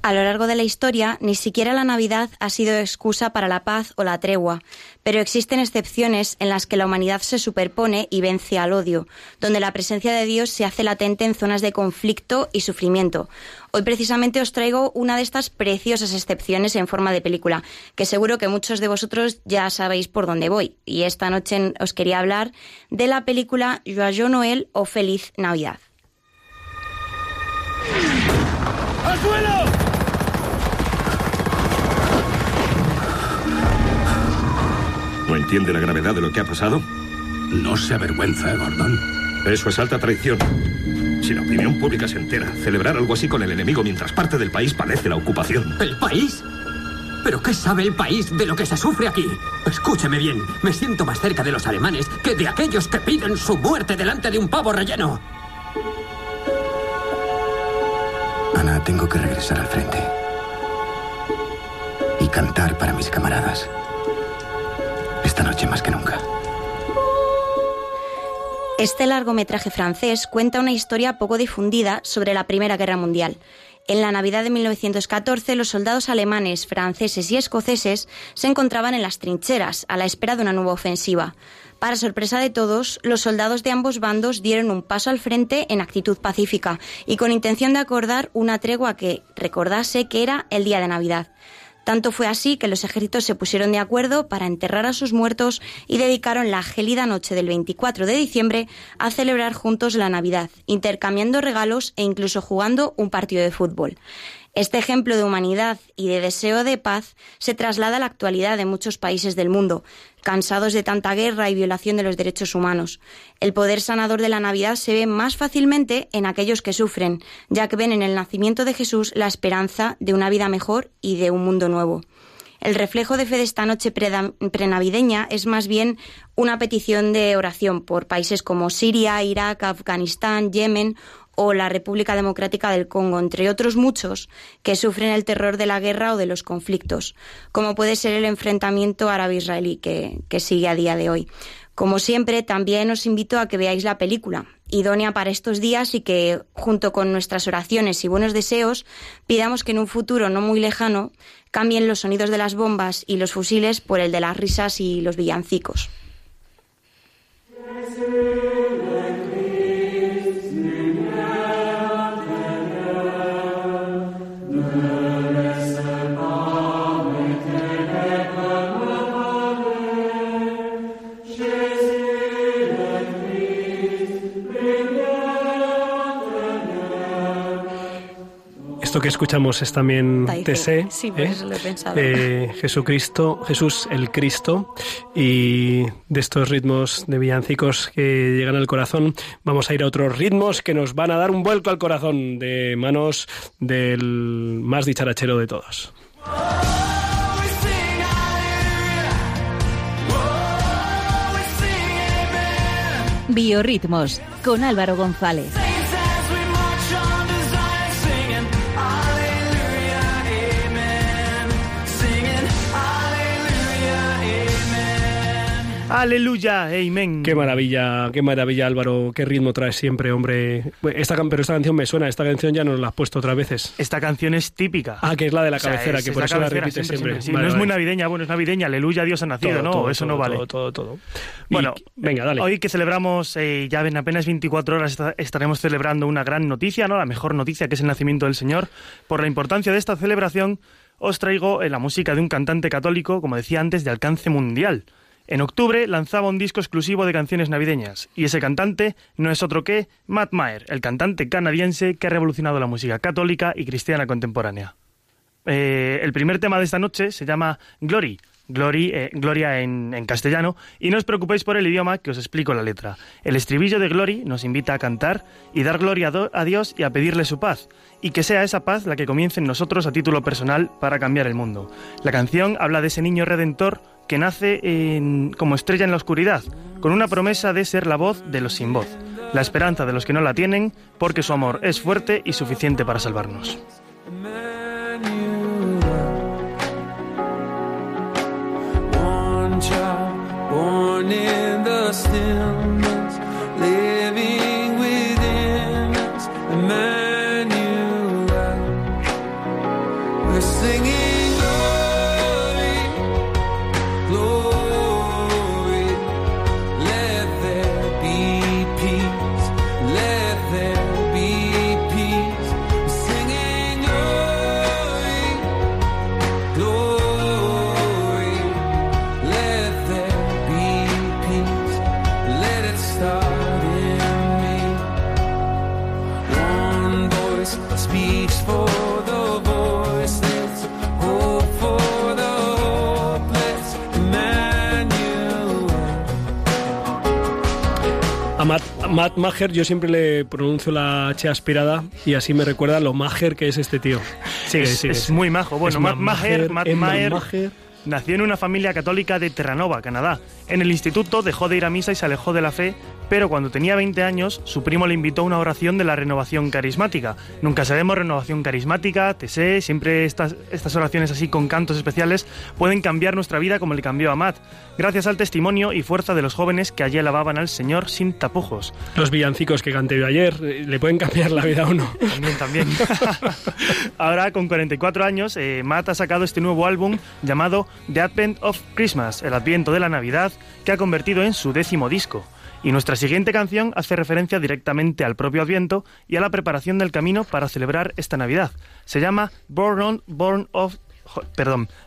A lo largo de la historia, ni siquiera la Navidad ha sido excusa para la paz o la tregua, pero existen excepciones en las que la humanidad se superpone y vence al odio, donde la presencia de Dios se hace latente en zonas de conflicto y sufrimiento. Hoy precisamente os traigo una de estas preciosas excepciones en forma de película, que seguro que muchos de vosotros ya sabéis por dónde voy. Y esta noche os quería hablar de la película Joyeux Noel o Feliz Navidad. ¡Al suelo! Entiende la gravedad de lo que ha pasado? No se avergüenza, Gordon. Eso es alta traición. Si la opinión pública se entera, celebrar algo así con el enemigo mientras parte del país padece la ocupación. ¿El país? ¿Pero qué sabe el país de lo que se sufre aquí? Escúcheme bien, me siento más cerca de los alemanes que de aquellos que piden su muerte delante de un pavo relleno. Ana, tengo que regresar al frente. Y cantar para mis camaradas. Esta noche más que nunca. Este largometraje francés cuenta una historia poco difundida sobre la Primera Guerra Mundial. En la Navidad de 1914, los soldados alemanes, franceses y escoceses se encontraban en las trincheras, a la espera de una nueva ofensiva. Para sorpresa de todos, los soldados de ambos bandos dieron un paso al frente en actitud pacífica y con intención de acordar una tregua que recordase que era el día de Navidad. Tanto fue así que los ejércitos se pusieron de acuerdo para enterrar a sus muertos y dedicaron la gélida noche del 24 de diciembre a celebrar juntos la Navidad, intercambiando regalos e incluso jugando un partido de fútbol. Este ejemplo de humanidad y de deseo de paz se traslada a la actualidad de muchos países del mundo, cansados de tanta guerra y violación de los derechos humanos. El poder sanador de la Navidad se ve más fácilmente en aquellos que sufren, ya que ven en el nacimiento de Jesús la esperanza de una vida mejor y de un mundo nuevo. El reflejo de fe de esta noche prenavideña es más bien una petición de oración por países como Siria, Irak, Afganistán, Yemen o la República Democrática del Congo, entre otros muchos que sufren el terror de la guerra o de los conflictos, como puede ser el enfrentamiento árabe-israelí que, sigue a día de hoy. Como siempre, también os invito a que veáis la película, idónea para estos días y que, junto con nuestras oraciones y buenos deseos, pidamos que en un futuro no muy lejano cambien los sonidos de las bombas y los fusiles por el de las risas y los villancicos. Esto que escuchamos es también Taizé. TC, Sí, por eso lo he pensado. eh, Jesucristo, Jesús el Cristo, y de estos ritmos de villancicos que llegan al corazón, vamos a ir a otros ritmos que nos van a dar un vuelco al corazón de manos del más dicharachero de todos. Biorritmos con Álvaro González. Aleluya, amén. Qué maravilla, qué maravilla Álvaro, qué ritmo traes siempre, hombre. Esta, pero esta canción me suena, esta canción ya nos la has puesto otras veces. Esta canción es típica. Ah, que es la de la O sea, cabecera, es- que por eso la repites siempre. Sí, Vale, no es muy navideña, bueno, es navideña, aleluya, Dios ha nacido, Todo, no, todo, eso todo, no vale. todo, todo, todo. Bueno, Y- venga, dale. Hoy que celebramos, eh, ya en apenas 24 horas esta- estaremos celebrando una gran noticia, ¿no? La mejor noticia que es el nacimiento del Señor. Por la importancia de esta celebración, os traigo eh, la música de un cantante católico, como decía antes, de alcance mundial. En octubre lanzaba un disco exclusivo de canciones navideñas, y ese cantante no es otro que Matt Maher, el cantante canadiense que ha revolucionado la música católica y cristiana contemporánea. Eh, el primer tema de esta noche se llama Glory, Glory, eh, Gloria en, castellano, y no os preocupéis por el idioma que os explico la letra. El estribillo de Glory nos invita a cantar y dar gloria a, Dios y a pedirle su paz, y que sea esa paz la que comience en nosotros a título personal para cambiar el mundo. La canción habla de ese niño redentor que nace como estrella en la oscuridad, con una promesa de ser la voz de los sin voz, la esperanza de los que no la tienen, porque su amor es fuerte y suficiente para salvarnos. Child born in the stillness, Matt, Maher yo siempre le pronuncio la H aspirada y así me recuerda lo Maher que es este tío. Sigue, es, sigue. es muy majo. Bueno, Es Matt Maher, Maher, Matt Maher. Nació en una familia católica de Terranova, Canadá. En el instituto dejó de ir a misa y se alejó de la fe, pero cuando tenía 20 años, su primo le invitó a una oración de la renovación carismática. Nunca sabemos renovación carismática, te sé, siempre estas, estas oraciones así con cantos especiales pueden cambiar nuestra vida como le cambió a Matt, gracias al testimonio y fuerza de los jóvenes que allí alababan al Señor sin tapujos. Los villancicos que canté yo ayer eh, le pueden cambiar la vida a uno. También, también. Ahora, con 44 años, eh, Matt ha sacado este nuevo álbum llamado The Advent of Christmas, el Adviento de la Navidad, que ha convertido en su décimo disco. Y nuestra siguiente canción hace referencia directamente al propio Adviento y a la preparación del camino para celebrar esta Navidad. Se llama Born on, Born of,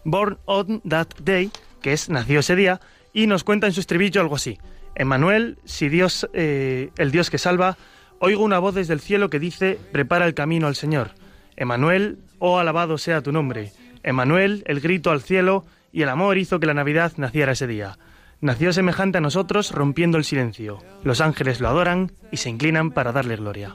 Born on That Day, que es nació ese día, y nos cuenta en su estribillo algo así. Emmanuel, si Dios, eh, el Dios que salva, oigo una voz desde el cielo que dice, prepara el camino al Señor. Emmanuel, oh alabado sea tu nombre. Emmanuel, el grito al cielo, y el amor hizo que la Navidad naciera ese día. Nació semejante a nosotros, rompiendo el silencio. Los ángeles lo adoran y se inclinan para darle gloria.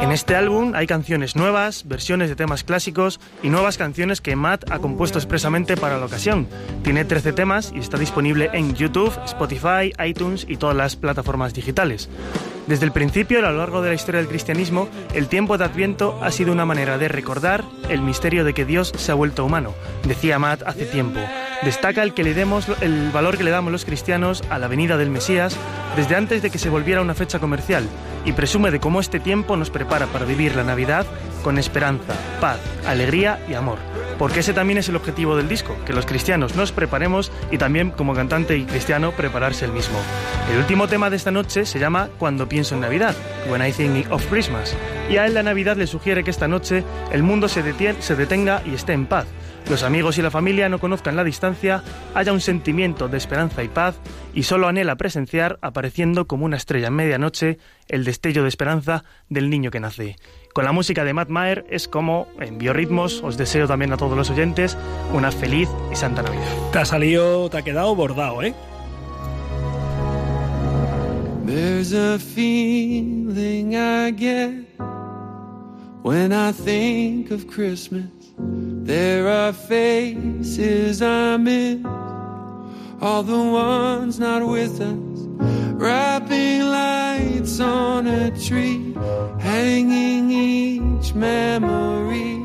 En este álbum hay canciones nuevas, versiones de temas clásicos y nuevas canciones que Matt ha compuesto expresamente para la ocasión. Tiene 13 temas y está disponible en YouTube, Spotify, iTunes y todas las plataformas digitales. Desde el principio, a lo largo de la historia del cristianismo, el tiempo de Adviento ha sido una manera de recordar el misterio de que Dios se ha vuelto humano, decía Matt hace tiempo. Destaca el que le demos el valor que le damos los cristianos a la venida del Mesías desde antes de que se volviera una fecha comercial y presume de cómo este tiempo nos prepara para vivir la Navidad con esperanza, paz, alegría y amor. Porque ese también es el objetivo del disco, que los cristianos nos preparemos y también como cantante y cristiano prepararse el mismo. El último tema de esta noche se llama Cuando pienso en Navidad, When I Think of Christmas, y a él la Navidad le sugiere que esta noche el mundo se, se detenga y esté en paz. Los amigos y la familia no conozcan la distancia, haya un sentimiento de esperanza y paz, y solo anhela presenciar, apareciendo como una estrella en medianoche, el destello de esperanza del niño que nace. Con la música de Matt Maher es como, en biorritmos, os deseo también a todos los oyentes una feliz y santa Navidad. Te ha salido, te ha quedado bordado, ¿eh? There's a feeling I get when I think of Christmas. There are faces I miss, all the ones not with us. Wrapping lights on a tree, hanging each memory.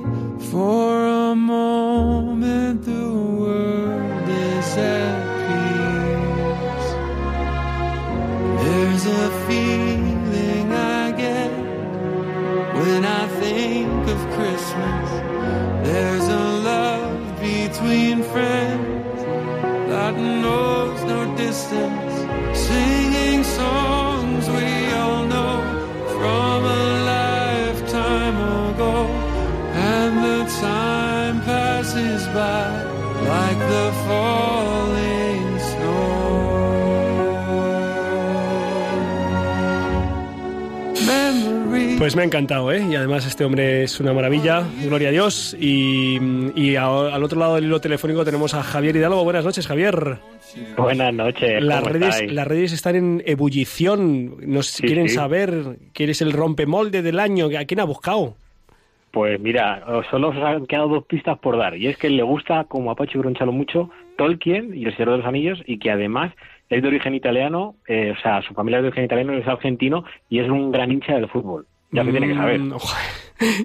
For a moment, the world is at peace. There's a feeling I get when I think of Christmas. There's a love between friends that knows no distance. Singing songs Pues me ha encantado, ¿eh? Y además este hombre es una maravilla, gloria a Dios. Y, y a- al otro lado del hilo telefónico tenemos a Javier Hidalgo. Buenas noches, Javier. Buenas noches. Las ¿cómo redes, estáis? las redes están en ebullición. Nos quieren sí. saber quién es el rompemolde del año. ¿A quién ha buscado? Pues mira, solo os han quedado dos pistas por dar. Y es que le gusta, como a Pacho Gronchalo mucho, Tolkien y El Señor de los Anillos, y que además es de origen italiano, eh, o sea, su familia es de origen italiano, es argentino, y es un gran hincha del fútbol. Ya se tiene que saber. Mm,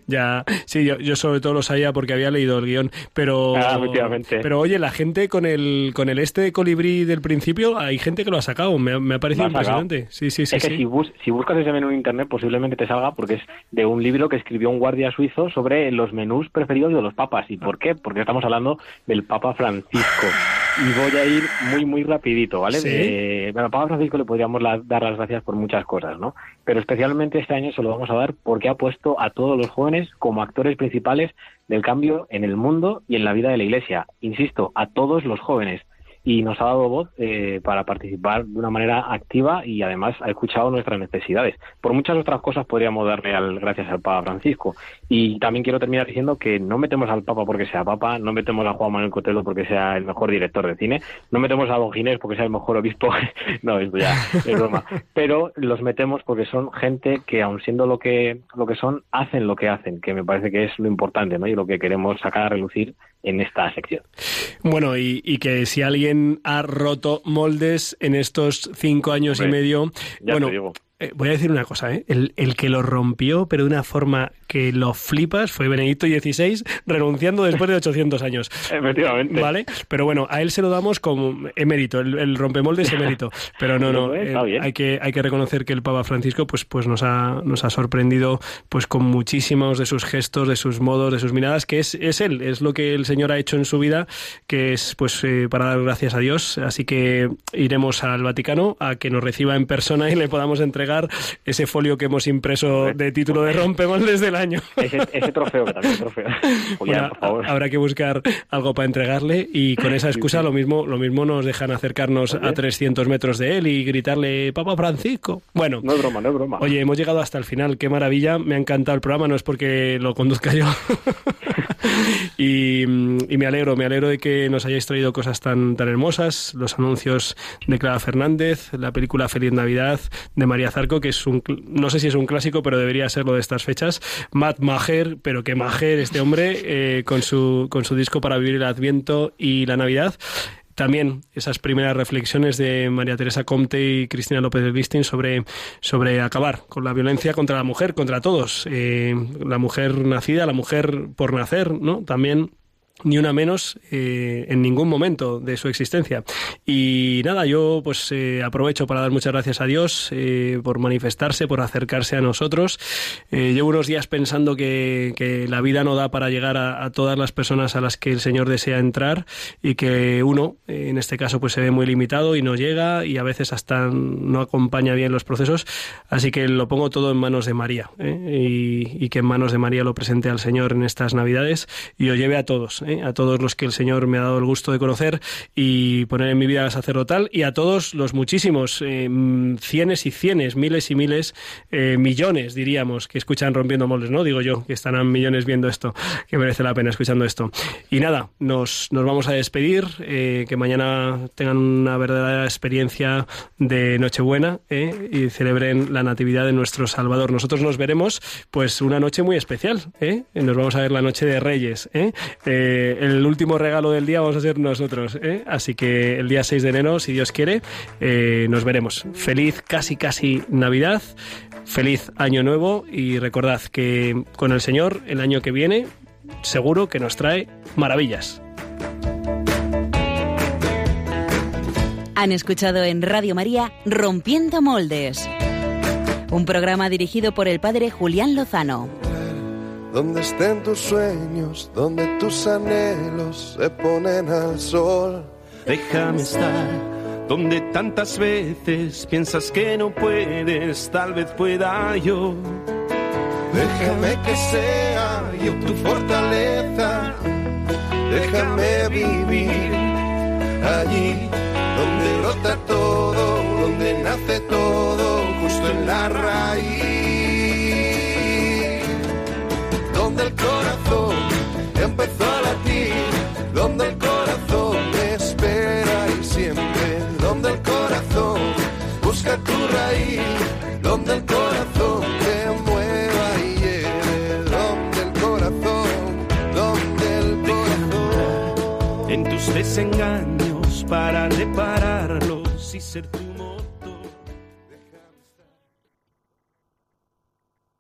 ya, sí, yo, yo sobre todo lo sabía porque había leído el guion, pero Ah, efectivamente. pero oye, la gente con el con el este colibrí del principio, hay gente que lo ha sacado, me, ha- me ha parecido impresionante. Sí, sí, sí, es que. Si, bus- si buscas ese menú en internet posiblemente te salga porque es de un libro que escribió un guardia suizo sobre los menús preferidos de los papas. ¿Y por qué? Porque estamos hablando del Papa Francisco. Y voy a ir muy, muy rapidito, ¿vale? Eh, bueno, al Papa Francisco le podríamos la- dar las gracias por muchas cosas, ¿no? Pero especialmente este año se lo vamos a dar porque ha puesto a todos los jóvenes como actores principales del cambio en el mundo y en la vida de la Iglesia. Insisto, a todos los jóvenes y nos ha dado voz eh, para participar de una manera activa y además ha escuchado nuestras necesidades. Por muchas otras cosas podríamos darle al, gracias al Papa Francisco. Y también quiero terminar diciendo que no metemos al Papa porque sea Papa, no metemos a Juan Manuel Cotelo porque sea el mejor director de cine, no metemos a Don Ginés porque sea el mejor obispo, no, esto ya es broma, pero los metemos porque son gente que aun siendo lo que, lo que son, hacen lo que hacen, que me parece que es lo importante ¿no? y lo que queremos sacar a relucir en esta sección. Bueno, y, y que si alguien ha roto moldes en estos cinco años y medio, ya bueno. Eh, voy a decir una cosa, ¿eh? el, el que lo rompió, pero de una forma que lo flipas, fue Benedicto XVI, renunciando después de 800 años. Efectivamente. ¿Vale? Pero bueno, a él se lo damos como emérito, el, el rompemoldes emérito. Pero no, no, Está eh, hay que hay que reconocer que el Papa Francisco pues pues nos ha nos ha sorprendido pues con muchísimos de sus gestos, de sus modos, de sus miradas, que es es él, es lo que el Señor ha hecho en su vida, que es pues eh, para dar gracias a Dios, así que iremos al Vaticano a que nos reciba en persona y le podamos entregar ese folio que hemos impreso de título de rompemoldes del año. Ese, ese trofeo, que también es trofeo. Julián, Bueno, por favor. Habrá que buscar algo para entregarle y con esa excusa lo mismo lo mismo nos dejan acercarnos a 300 metros de él y gritarle Papa Francisco. Bueno, No es broma, no es broma. Oye, hemos llegado hasta el final, qué maravilla, me ha encantado el programa, no es porque lo conduzca yo. y, y me alegro, me alegro de que nos hayáis traído cosas tan, tan hermosas, los anuncios de Clara Fernández, la película Feliz Navidad de María Zarco, que es un, no sé si es un clásico, pero debería serlo de estas fechas. Matt Maher, pero qué Maher este hombre, eh, con, su, con su disco para vivir el Adviento y la Navidad. También esas primeras reflexiones de María Teresa Comte y Cristina López de Listin sobre, sobre acabar con la violencia contra la mujer, contra todos. Eh, la mujer nacida, la mujer por nacer, ¿no? También ni una menos eh, en ningún momento de su existencia. Y nada, yo pues eh, aprovecho para dar muchas gracias a Dios eh, por manifestarse, por acercarse a nosotros. Eh, llevo unos días pensando que, que la vida no da para llegar a, todas las personas a las que el Señor desea entrar y que uno, en este caso, pues se ve muy limitado y no llega y a veces hasta no acompaña bien los procesos. Así que lo pongo todo en manos de María ¿eh? y que en manos de María lo presente al Señor en estas Navidades y lo lleve a todos, ¿eh? a todos los que el Señor me ha dado el gusto de conocer y poner en mi vida sacerdotal y a todos los muchísimos, eh, cienes y cienes, miles y miles, eh, millones diríamos, que escuchan Rompiendo Moldes, ¿no? Digo yo, que estarán millones viendo esto, que merece la pena escuchando esto. Y nada, nos, nos vamos a despedir, eh, que mañana tengan una verdadera experiencia de Nochebuena y celebren la Natividad de nuestro Salvador. Nosotros nos veremos, pues, una noche muy especial. Nos vamos a ver la noche de Reyes. Eh, el último regalo del día vamos a ser nosotros, ¿eh? Así que el día 6 de enero, si Dios quiere, eh, nos veremos. Feliz casi casi Navidad, feliz Año Nuevo y recordad que con el Señor el año que viene seguro que nos trae maravillas. Han escuchado en Radio María Rompiendo Moldes, un programa dirigido por el padre Julián Lozano. Donde estén tus sueños, donde tus anhelos se ponen al sol. Déjame estar donde tantas veces piensas que no puedes, tal vez pueda yo. Déjame que sea yo tu fortaleza. Déjame vivir allí donde brota todo, donde nace todo, justo en la raíz. donde el corazón empezó a latir, donde el corazón te espera y siempre, donde el corazón busca tu raíz, donde el corazón te mueva y lleve, donde el corazón, donde el corazón. En tus desengaños para repararlos y ser tu